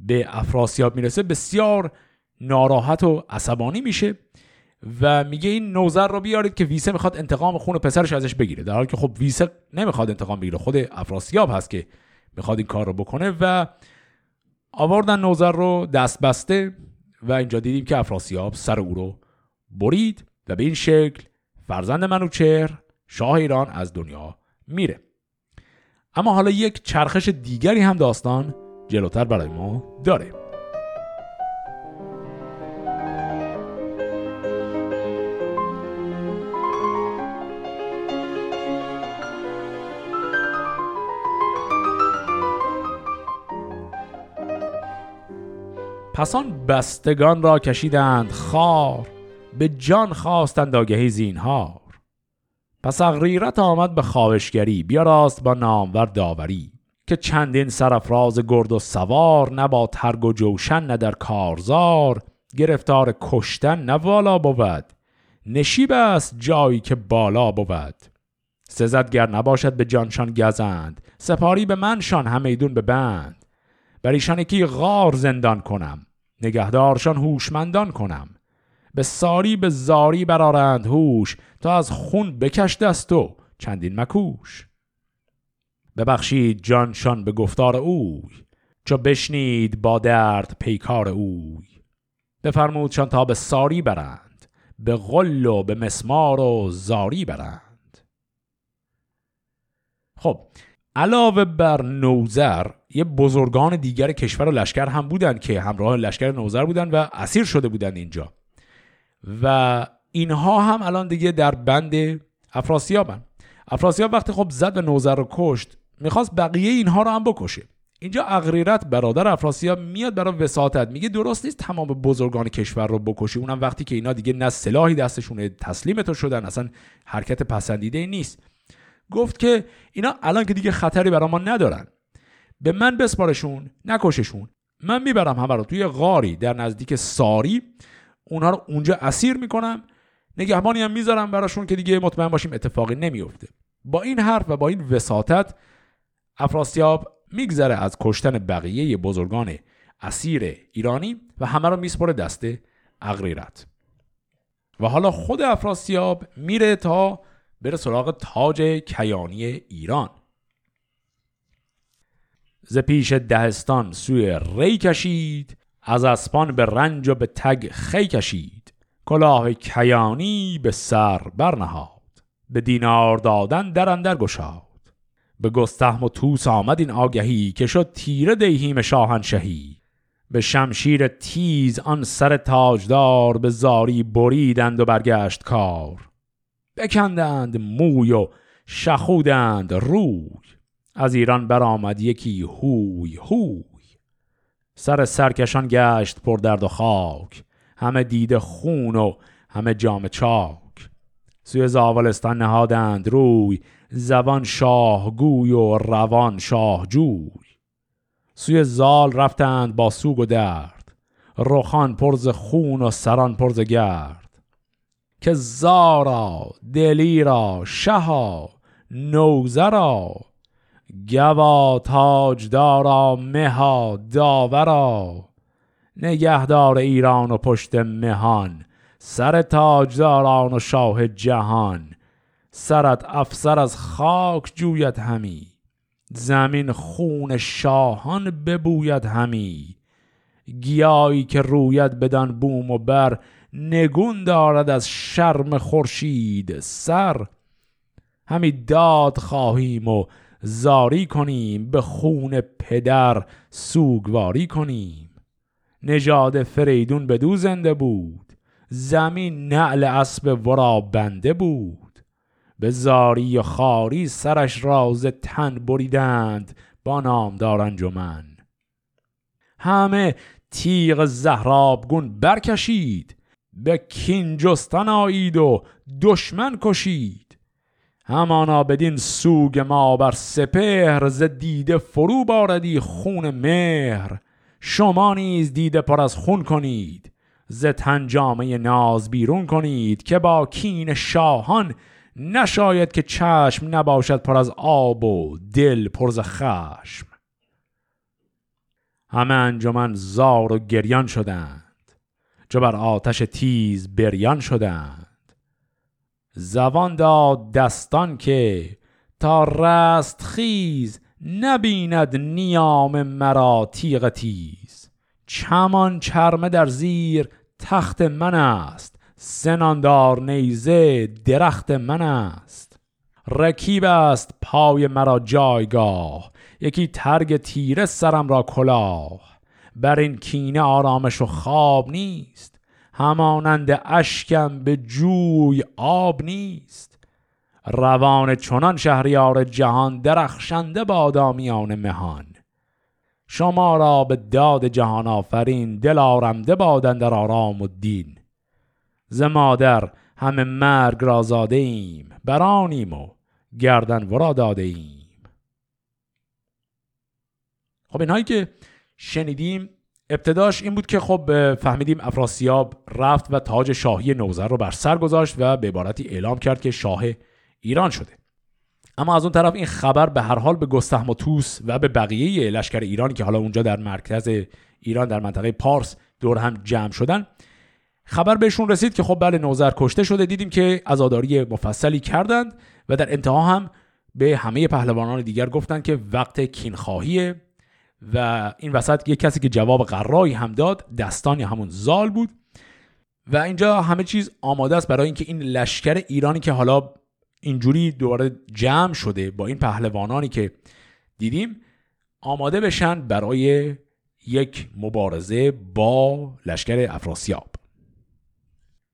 [SPEAKER 1] به افراسیاب می‌رسه بسیار ناراحت و عصبانی میشه و میگه این نوزر رو بیارید که ویسه می‌خواد انتقام خون پسرش ازش بگیره. در حالی که خب ویسه نمی‌خواد انتقام بگیره خود افراسیاب هست که می‌خواد این کار رو بکنه و آوردن نوزر رو دست بسته و اینجا دیدیم که افراسیاب سر او رو برید و به این شکل فرزند منوچهر شاه ایران از دنیا میره. اما حالا یک چرخش دیگری هم داستان جلوتر برای ما داره. پسان بستگان را کشیدند خار به جان خواستند آگهی زینهار. پس اغریرت آمد به خواهشگری بیا راست با نامور داوری که چندین سرفراز گرد و سوار نه با ترگ و جوشن نه در کارزار گرفتار کشتن نه والا بود. نشیب است جایی که بالا بود. سزدگر نباشد به جانشان گزند سپاری به منشان همیدون به بند. بر ایشان یکی غار زندان کنم. نگهدارشان هوشمندان کنم. به ساری به زاری برارند هوش تا از خون بکش دست و چندین مکوش. ببخشید جانشان به گفتار اوی چو بشنید با درد پیکار اوی. بفرمودشان تا به ساری برند به غل و به مسمار و زاری برند. خب علاوه بر نوزر یه بزرگان دیگر کشور و لشکر هم بودن که همراه لشکر نوزر بودن و اسیر شده بودن اینجا. و اینها هم الان دیگه در بند افراسیابن. افراسیاب وقتی خب زد و نوزر رو کشت می‌خواست بقیه اینها رو هم بکشه. اینجا اغریرت برادر افراسیاب میاد برای وساطت. میگه درست نیست تمام بزرگان کشور رو بکشی. اونم وقتی که اینا دیگه نه سلاحی دستشونه تسلیم تو شدن اصلا حرکت پسندیده نیست. گفت که اینا الان که دیگه خطری برای ما ندارن. به من بسپارشون نکششون. من می‌برم همه رو توی غاری در نزدیک ساری. اونها رو اونجا اسیر می‌کنم. نگهبانی هم می‌ذارم براشون که دیگه مطمئن باشیم اتفاقی نمیفته با این حرف و با این وساطت افراسیاب میگذره از کشتن بقیه بزرگان اسیر ایرانی و همه رو میسپره دست اغریرت. و حالا خود افراسیاب میره تا بره سراغ تاج کیانی ایران. ز پیش دهستان سوی ری کشید از اسپان به رنج و به تگ خی کشید. کلاه کیانی به سر برنهاد به دینار دادن در اندر گشاد. به گستهم و توس آمد این آگهی که شد تیره دیهیم شاهنشهی. به شمشیر تیز آن سر تاجدار به زاری بریدند و برگشت کار. بکندند موی و شخودند روی. از ایران برآمد یکی هوی هوی. سر سرکشان گشت پر درد و خاک. همه دید خون و همه جام چاک. سوی زاولستان نهادند روی. زبان شاهگوی و روان شاهجوی. سوی زال رفتند با سوگ و درد. رخان پرز خون و سران پرز گرد. که زارا دلیرا شها نوزرا گوا تاجدارا مها داورا. نگهدار ایران و پشت مهان سر تاجداران و شاه جهان. سرت افسر از خاک جوید همی زمین خون شاهان ببوید همی. گیایی که روید بدان بوم و بر نگون دارد از شرم خورشید سر. همی داد خواهیم و زاری کنیم به خون پدر سوگواری کنیم. نژاد فریدون بدو زنده بود زمین نعل اسب ورا بنده بود. به زاری و خاری سرش راز تن بریدند با نامدار انجمن. همه تیغ زهرابگون برکشید به کینجستن آیید و دشمن کشید. همانا بدین سوگ ما بر سپهر ز دیده فرو باردی خون مهر. شما نیز دیده پر از خون کنید. ز تنجامه ناز بیرون کنید که با کین شاهان نشاید که چشم نباشد پر از آب و دل پر از خشم. همه انجمن زار و گریان شدند. چو بر آتش تیز بریان شدند. زبان داد دستان که تا رست خیز نبیند نیام مرا تیغ تیز. چمان چرمه در زیر تخت من است سناندار نیزه درخت من است. رکیب است پای مرا جایگاه یکی ترگ تیره سرم را کلاه. بر این کینه آرامش و خواب نیست همانند اشکم به جوی آب نیست. روان چنان شهریار جهان درخشنده بادامیان مهان. شما را به داد جهان آفرین دل آرمده بادن در آرام و دین. ز مادر همه مرگ را زاده ایم برانیم و گردن ورا داده ایم. خب اینهایی که شنیدیم ابتداش این بود که خب فهمیدیم افراسیاب رفت و تاج شاهی نوزر رو بر سر گذاشت و به عبارتی اعلام کرد که شاه ایران شده. اما از اون طرف این خبر به هر حال به گستهم و توس و به بقیه لشکر ایرانی که حالا اونجا در مرکز ایران در منطقه پارس دور هم جمع شدن خبر بهشون رسید که خب بله نوزر کشته شده. دیدیم که عزاداری مفصلی کردند و در انتها هم به همه پهلوانان دیگر گفتند که وقت کینخواهیه و این وسط یک کسی که جواب قرایی هم داد دستانی همون زال بود. و اینجا همه چیز آماده است برای اینکه این لشکر ایرانی که حالا اینجوری دوباره جمع شده با این پهلوانانی که دیدیم آماده بشن برای یک مبارزه با لشکر افراسیاب.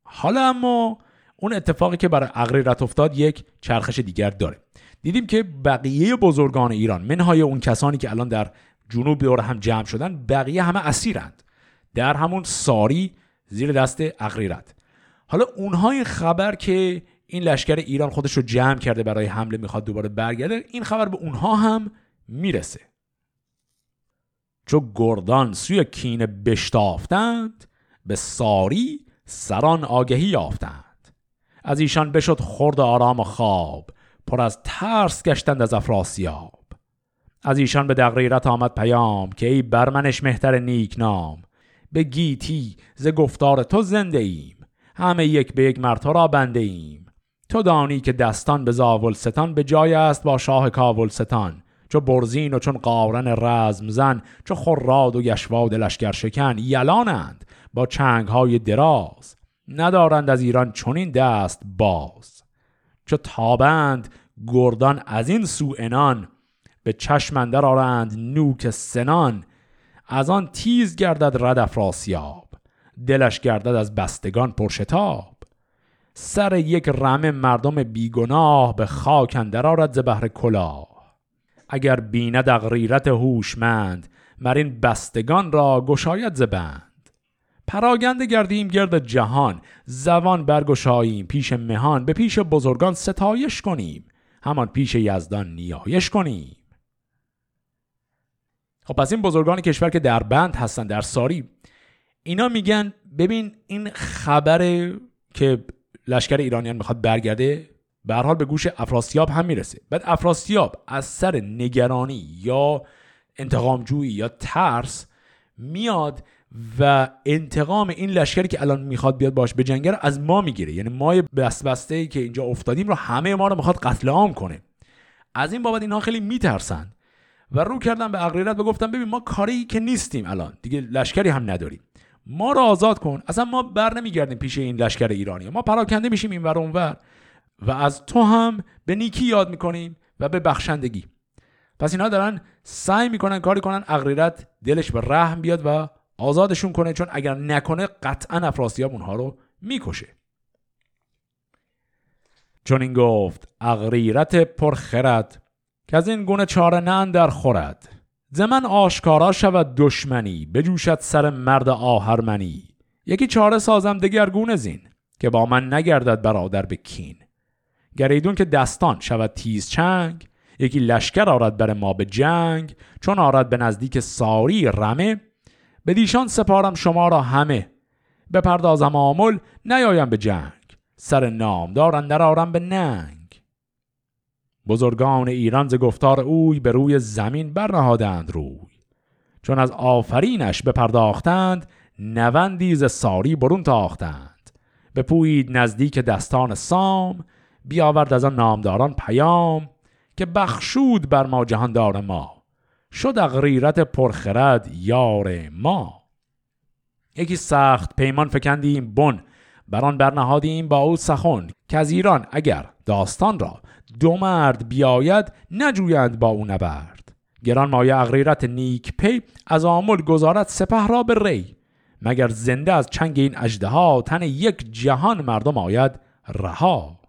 [SPEAKER 1] حالا اما اون اتفاقی که برای اغریرت افتاد یک چرخش دیگر داره. دیدیم که بقیه بزرگان ایران منهای اون کسانی که الان در جنوب دور هم جمع شدن بقیه همه اسیرند. در همون ساری زیر دست اغریرت حالا اونها این خبر که این لشکر ایران خودش رو جمع کرده برای حمله می‌خواد دوباره برگرده این خبر به اونها هم می‌رسه. چو گردان سوی کین بشتافتند به ساری سران آگهی یافتند. از ایشان بشد خرد آرام و خواب پر از ترس گشتند از افراسیاب. از ایشان به دقریرت آمد پیام که ای برمنش مهتر نیک نام به گیتی ز گفتار تو زنده ایم همه یک به یک مرتا را بنده ایم. تو دانی که دستان به زاولستان به جای است با شاه کاولستان چو برزین و چون قارن رزم زن چو خراد و گشواد لشکر شکن یلانند با چنگ های دراز. ندارند از ایران چنین دست باز. چو تابند گردان از این سو انان به چشمندر آرند نوک سنان. از آن تیز گردد رد افراسیاب دلش گردد از بستگان پرشتاب. سر یک رمه مردم بیگناه به خاک اندر آرد ز بهر کلاه. اگر بیند اغریرت هوشمند مرین بستگان را گشاید ز بند. پراگنده گردیم گرد جهان زبان برگشاییم پیش مهان. به پیش بزرگان ستایش کنیم همان پیش یزدان نیایش کنیم. خب پس این بزرگان کشور که در بند هستن در ساری اینا میگن ببین این خبر که لشکر ایرانیان می‌خواد برگرده به حال به گوش افراسیاب هم می‌رسه. بعد افراسیاب از سر نگرانی یا انتقامجویی یا ترس میاد و انتقام این لشکری که الان می‌خواد بیاد باش به جنگه از ما می‌گیره. یعنی ما بست بسته ای که اینجا افتادیم رو همه ما رو می‌خواد قتل عام کنه. از این بابت اینها خیلی میترسن. و رو کردن به اقریرت و گفتن ببین ما کاری که نیستیم الان. دیگه لشکری هم نداریم. ما رو آزاد کن. اصلا ما بر نمیگردیم پیش این لشکر ایرانی. ما پراکنده میشیم این ور اونور و از تو هم به نیکی یاد می‌کنیم و به بخشندگی. پس اینا دارن سعی می‌کنن کاری کنن اقریرت دلش به رحم بیاد و آزادشون کنه. چون اگر نکنه قطعا افراسیاب اونها رو می‌کشه. چون این گفت اغریرت پرخرد که از این گونه چاره نه در خورد. زمن آشکارا شود دشمنی بجوشد سر مرد آهرمنی. یکی چاره سازم دگرگونه زین که با من نگردد برادر به کین. گریدون که دستان شود تیز چنگ یکی لشکر آرد بر ما به جنگ. چون آرد به نزدیک ساری رمه به دیشان سپارم شما را همه. بپردازم آمل نیایم به جنگ. سر نام دارن آرم به ننگ. بزرگان ایران ز گفتار اوی به روی زمین برنهادند روی. چون از آفرینش بپرداختند نوندی ز ساری برون تاختند. بپویید نزدیک دستان سام بیاورد از آن نامداران پیام که بخشود بر ما جهاندار ما. شد اغریرت پرخرد یار ما. یکی سخت پیمان فکندیم بن. بران برنهادیم با او سخن که از ایران اگر داستان را دو مرد بیاید نجویند با او نبرد. گران مایه اغریرت نیک پی از آمل گذارت سپه را به ری. مگر زنده از چنگ این اجده ها تن یک جهان مردم آید رها.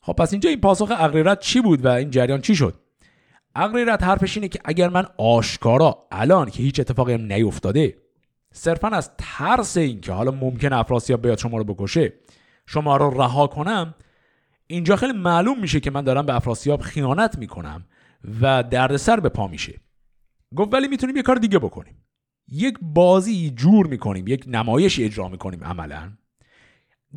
[SPEAKER 1] خب پس اینجا این پاسخ اغریرت چی بود و این جریان چی شد؟ اغریرت حرفش اینه که اگر من آشکارا الان که هیچ اتفاقی هم نیفتاده صرفا از ترس این که حالا ممکن افراسیاب بیاد شما رو بکشه شما رو رها کنم اینجا خیلی معلوم میشه که من دارم به افراسیاب خیانت می‌کنم و دردسر به پا میشه. گفت ولی می‌تونیم یه کار دیگه بکنیم. یک بازی جور می‌کنیم یک نمایش اجرا می‌کنیم عملا.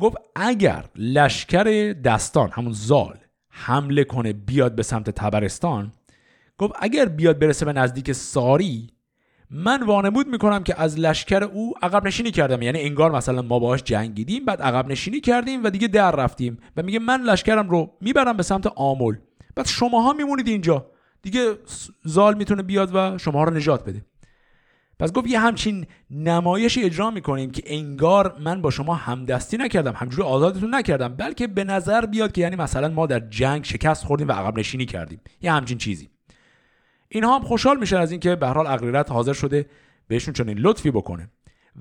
[SPEAKER 1] گفت اگر لشکر دستان همون زال حمله کنه بیاد به سمت تبرستان گفت اگر بیاد برسه به نزدیک ساری من وانمود می‌کنم که از لشکر او عقب نشینی کردم. یعنی انگار مثلا ما باهاش جنگیدیم بعد عقب نشینی کردیم و دیگه در رفتیم. و میگه من لشکرم رو می‌برم به سمت آمل. بعد شماها میمونید اینجا. دیگه زال می‌تونه بیاد و شما رو نجات بده. پس گفت یه همچین نمایش اجرا می‌کنیم که انگار من با شما همدستی نکردم همجوری آزادتون نکردم بلکه به نظر بیاد که یعنی مثلا ما در جنگ شکست خوردیم و عقب نشینی کردیم. یه همچین چیزی. اینها هم خوشحال میشن از اینکه به حال اقلیت حاضر شده بهشون چنین لطفی بکنه.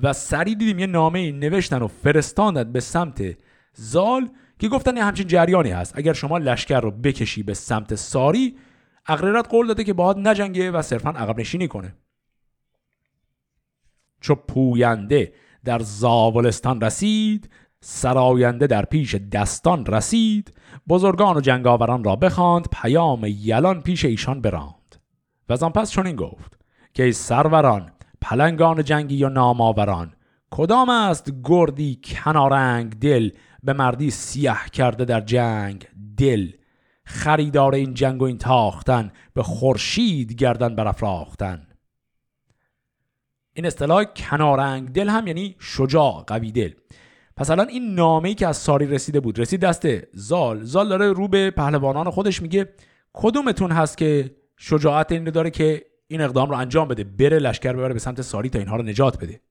[SPEAKER 1] و سریع دیدیم یه نامه نوشتن و فرستاندن به سمت زال که گفتن یه همچین جریانی هست. اگر شما لشکر رو بکشی به سمت ساری اغریرت قول داده که باهات نجنگه و صرفا عقب نشینی کنه. چو پوینده در زاولستان رسید سراینده در پیش دستان رسید بزرگان و جنگاوران را بخواند پیام یلان پیش ایشان براند. و از آن پس چنین گفت که ای سروران پلنگان جنگی و ناماوران کدام است گردی کنارنگ دل به مردی سیه کرده در جنگ دل؟ خریدار این جنگ و این تاختن به خورشید گردن برافراختن. این اصطلاح کنارنگ دل هم یعنی شجاع قوی دل. پس الان این نامه ای که از ساری رسیده بود رسید دست زال. زال داره رو به پهلوانان خودش میگه کدومتون هست که شجاعت این رو داره که این اقدام رو انجام بده بره لشکر ببره به سمت ساری تا اینها رو نجات بده.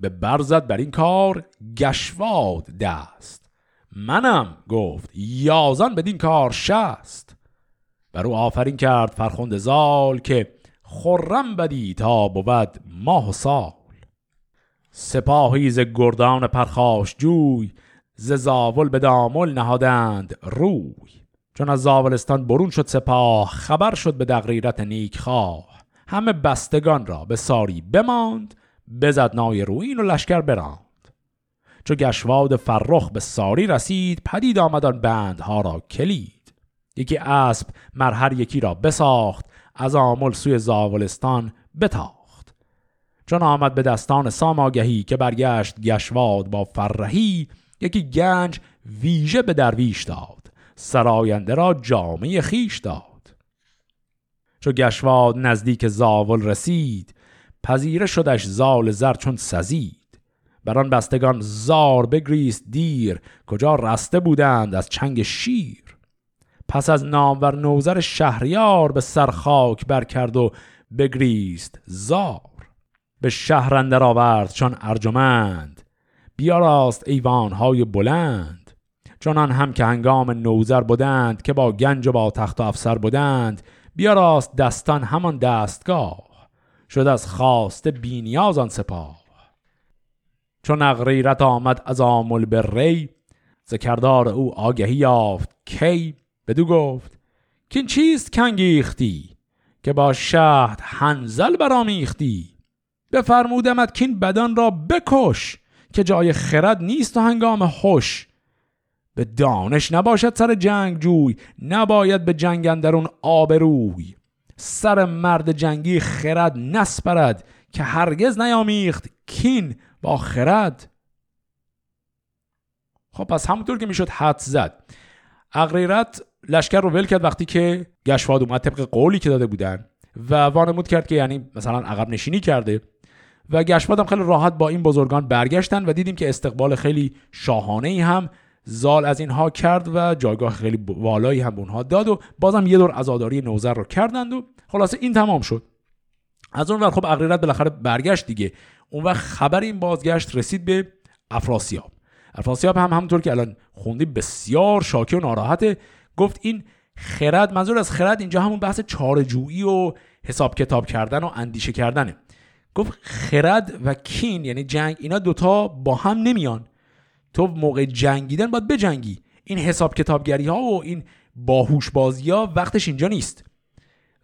[SPEAKER 1] به برزد بر این کار گشواد دست. منم گفت یازان بدین کار شست. بر آفرین کرد فرخوند زال که خرم بدی تا بود ماه و سال. سپاهی ز گردان پرخاش جوی ز زاول به دامل نهادند روی. چون از زاولستان برون شد سپاه خبر شد به دقریرت نیک خواه همه بستگان را به ساری بماند بزد نای روین و لشکر براند. چو گشواد فرخ به ساری رسید پدید آمدان بندها را کلید. یکی اسب مرهر یکی را بساخت از آمل سوی زاولستان بتاخت. چون آمد به دستان سام که برگشت گشواد با فرهی یکی گنج ویژه به درویش داد. سراینده را جامعه خیش داد. چو گشواد نزدیک زاول رسید پذیره شدش زال زر چون سزید. بران بستگان زار بگریست دیر کجا رسته بودند از چنگ شیر. پس از نامور نوزر شهریار به سر خاک برکرد و بگریست زار. به شهر اندر آورد چون ارجمند بیاراست ایوانهای بلند. چنان هم که هنگام نوزر بودند که با گنج و با تخت و افسر بودند بیاراست دستان همان دستگاه شد از خواست بینیاز آن سپاه. چون اغریرت آمد از آمل به ری ذکردار او آگهی یافت کی؟ بدو گفت که چیست کنگیختی که با شهد هنزل برامیختی؟ بفرمودمت کین بدن را بکش که جای خرد نیست و هنگام خوش به دانش نباشد سر جنگ جوی نباید به جنگ اندرون آبروی. سر مرد جنگی خرد نسپرد که هرگز نیامیخت کین با خرد. خب پس همونطور که می‌شد حد زد. اغریرت لشکر رو ول کرد وقتی که گشواد اومد طبق قولی که داده بودن و وانمود کرد که یعنی مثلا عقب نشینی کرده و گشواد هم خیلی راحت با این بزرگان برگشتن و دیدیم که استقبال خیلی شاهانه ای هم زال از اینها کرد و جایگاه خیلی والایی هم به اونها داد و بازم یه دور عزاداری نوزر رو کردند و خلاصه این تمام شد. از اون ور خب اغریرت بالاخره برگشت دیگه. اون وقت خبر این بازگشت رسید به افراسیاب. افراسیاب هم همونطور که الان خوندی بسیار شاکی و ناراحته. گفت این خرد منظور از خرد اینجا همون بحث چارجویی و حساب کتاب کردن و اندیشه کردنه. گفت خرد و کین یعنی جنگ اینا دوتا با هم نمیان. تو موقع جنگیدن باید بجنگی. این حساب کتابگری ها و این باهوش بازی ها وقتش اینجا نیست.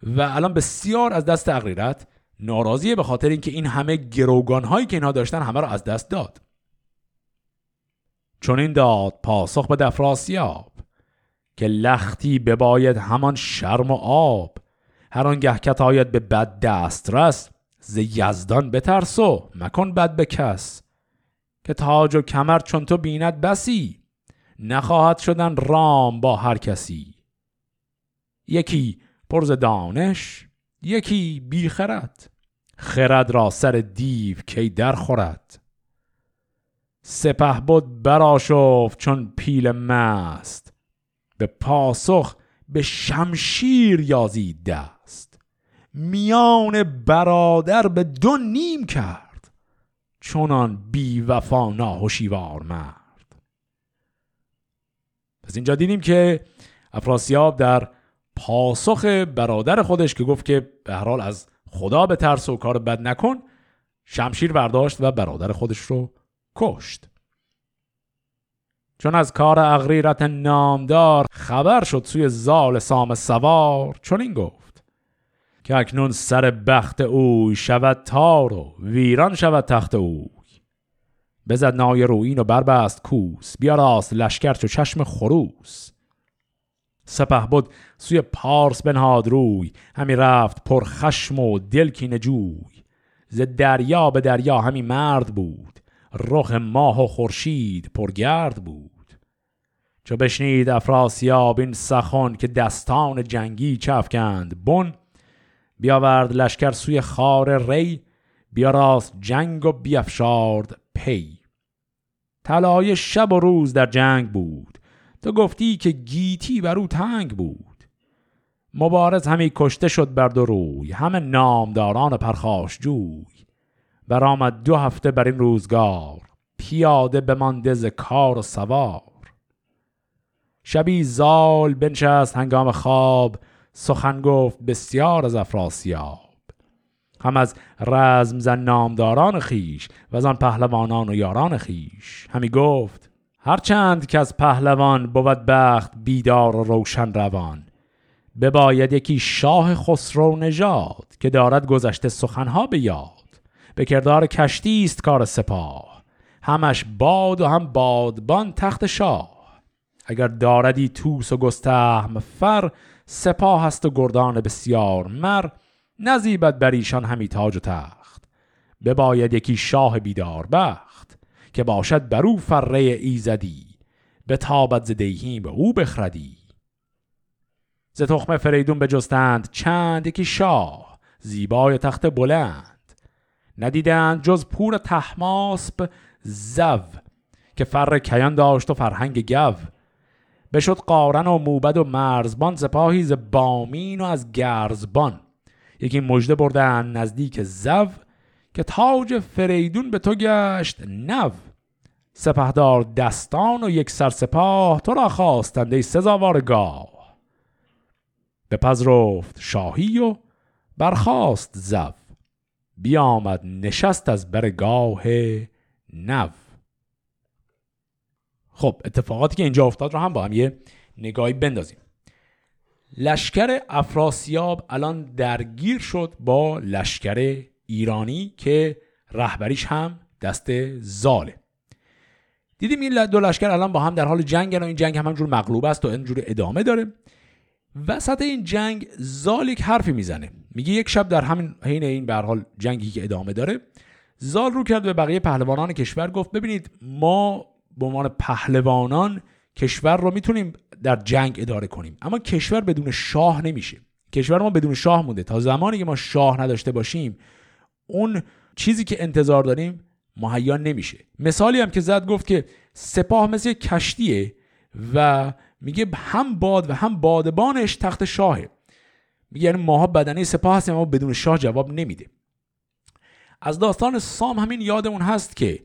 [SPEAKER 1] و الان بسیار از دست اغریرت ناراضیه به خاطر اینکه این همه گروگان هایی که اینها داشتن همه رو از دست داد. چون این داد پاسخ به دفراسیاب که لختی بباید همان شرم و آب. هر آنگه کت آید به بد دسترس ز یزدان بترسو مکن بد به کس. که تاج و کمر چون تو بیند بسی نخواهد شدن رام با هر کسی. یکی پرز دانش یکی بی خرد. خرد را سر دیو کی در خورد. سپه بود براشفت چون پیل مست. به پاسخ به شمشیر یازید دست. میان برادر به دو نیم کرد. چونان بی وفا ناهشیوار مرد پس اینجا دیدیم که افراسیاب در پاسخ برادر خودش که گفت که به حال از خدا به ترس و کار بد نکن شمشیر برداشت و برادر خودش رو کشت. چون از کار اغریرت نامدار خبر شد سوی زال سام سوار چون این گفت. که اکنون سر بخت اوی شود تار و ویران شود تخت اوی. بزد نای روین و بربست کوس بیا راست لشکر چو چشم خروس. سپه بود سوی پارس بنهاد روی همی رفت پر خشم و دل کینه جوی. ز دریا به دریا همی مرد بود رخ ماه و خورشید پرگرد بود. چو بشنید افراسیاب این سخن که دستان جنگی چفکند بن بیاورد لشکر سوی خار ری بیا راست جنگ و بیافشارد پی. طلای شب و روز در جنگ بود. تو گفتی که گیتی بر او تنگ بود. مبارز همی کشته شد بر دو روی همه نامداران پرخاش جوی. برآمد دو هفته بر این روزگار پیاده بمانده ز کار و سوار. شبی زال بنشست هنگام خواب سخن گفت بسیار از افراسیاب. هم از رزم زن نامداران خیش و از آن پهلوانان و یاران خیش. همی گفت هرچند که از پهلوان بود بخت بیدار و روشن روان بباید یکی شاه خسرو نژاد که دارد گذشته سخنها به یاد به کردار کشتی است کار سپاه همش باد و هم بادبان تخت شاه. اگر داردی توس و گستهم فر سپاه هست و گردان بسیار مر نزیبت بر ایشان همی تاج و تخت. بباید یکی شاه بیدار بخت که باشد بر او فره ایزدی. به تابت زدهی به او بخردی. ز تخم فریدون بجستند چند یکی شاه زیبای تخت بلند. ندیدند جز پور تحماسب زو که فر کیان داشت و فرهنگ گو. بشد قارن و موبد و مرزبان سپاهی ز بامین و از گرزبان. یکی مژده بردن نزدیک زو که تاج فریدون به تو گشت نو. سپهدار دستان و یک سرسپاه تو را خواستند ای سزاوار گاه بپذرفت شاهی و برخاست زو. بیامد نشست از برگاه نو. خب اتفاقاتی که اینجا افتاد رو هم با هم یه نگاهی بندازیم. لشکر افراسیاب الان درگیر شد با لشکر ایرانی که رهبریش هم دست زاله. دیدیم این دو لشکر الان با هم در حال جنگ و این جنگ هم همجور مغلوب است و اینجور ادامه داره. وسط این جنگ زال یک حرفی می‌زنه. میگه یک شب در همین حین این به حال جنگی که ادامه داره زال رو کرد به بقیه پهلوانان کشور گفت ببینید ما به عنوان پهلوانان کشور رو می‌تونیم در جنگ اداره کنیم. اما کشور بدون شاه نمیشه. کشور ما بدون شاه مونده. تا زمانی که ما شاه نداشته باشیم اون چیزی که انتظار داریم مهیا نمیشه. مثالی هم که زد گفت که سپاه مثل کشتیه و میگه هم باد و هم بادبانش تخت شاهه. میگه یعنی ماها بدنه سپاه هستیم اما بدون شاه جواب نمیده. از داستان سام همین یادمون هست که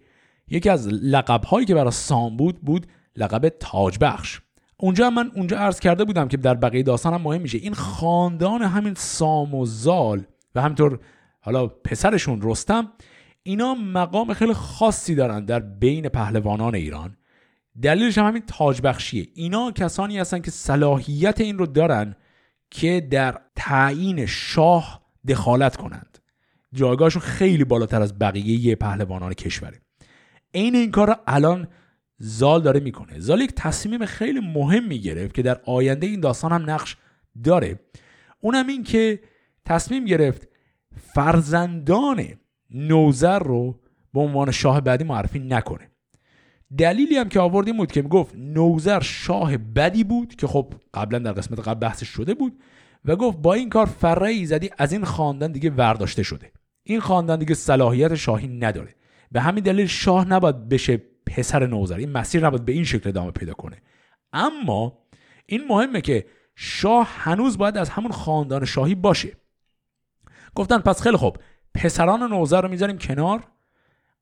[SPEAKER 1] یکی از لقب هایی که برای سام بود بود لقب تاج بخش اونجا من اونجا عرض کرده بودم که در بقیه داستان هم مهم میشه. این خاندان همین سام و زال و همینطور حالا پسرشون رستم اینا مقام خیلی خاصی دارن در بین پهلوانان ایران. دلیلش هم همین تاج بخشیه اینا کسانی هستن که صلاحیت این رو دارن که در تعیین شاه دخالت کنند. جایگاهشون خیلی بالاتر از بقیه پهلوانان کشوره. عین این کار رو الان زال داره می‌کنه. زال یک تصمیم خیلی مهم می‌گرفت که در آینده این داستان هم نقش داره. اونم این که تصمیم گرفت فرزندان نوزر رو به عنوان شاه بعدی معرفی نکنه. دلیلی هم که آوردیم بود که گفت نوزر شاه بدی بود که خب قبلا در قسمت قبل بحثش شده بود و گفت با این کار فره ایزدی از این خاندان دیگه ورداشته شده. این خاندان دیگه صلاحیت شاهی نداره. به همین دلیل شاه نباید بشه پسر نوزر این مسیر نباید به این شکل ادامه پیدا کنه. اما این مهمه که شاه هنوز باید از همون خاندان شاهی باشه. گفتن پس خیلی خوب پسران نوزر رو می‌ذاریم کنار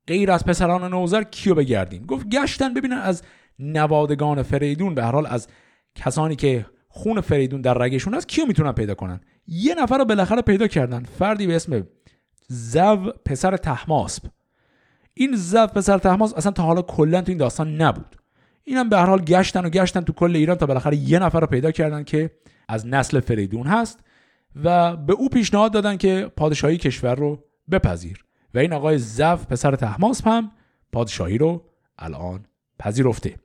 [SPEAKER 1] غیر از پسران نوزر کیو بگردیم؟ گفت گشتن ببینن از نوادگان فریدون به هر حال از کسانی که خون فریدون در رگشون هست کیو می‌تونن پیدا کنن؟ یه نفر رو بالاخره پیدا کردن. فردی به اسم زو پسر تحماسب این زف پسر تحماس اصلا تا حالا کلا تو این داستان نبود. اینم به هر حال گشتن و گشتن تو کل ایران تا بالاخره یه نفر رو پیدا کردن که از نسل فریدون هست و به او پیشنهاد دادن که پادشاهی کشور رو بپذیر. و این آقای زف پسر تحماسپ هم پادشاهی رو الان پذیرفته.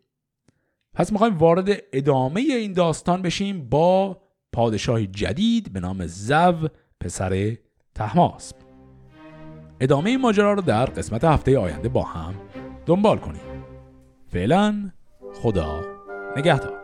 [SPEAKER 1] پس می‌خوایم وارد ادامه این داستان بشیم با پادشاهی جدید به نام زو پسر تحماسب ادامه این ماجرا رو در قسمت هفته آینده با هم دنبال کنیم. فعلا خدا نگهدار.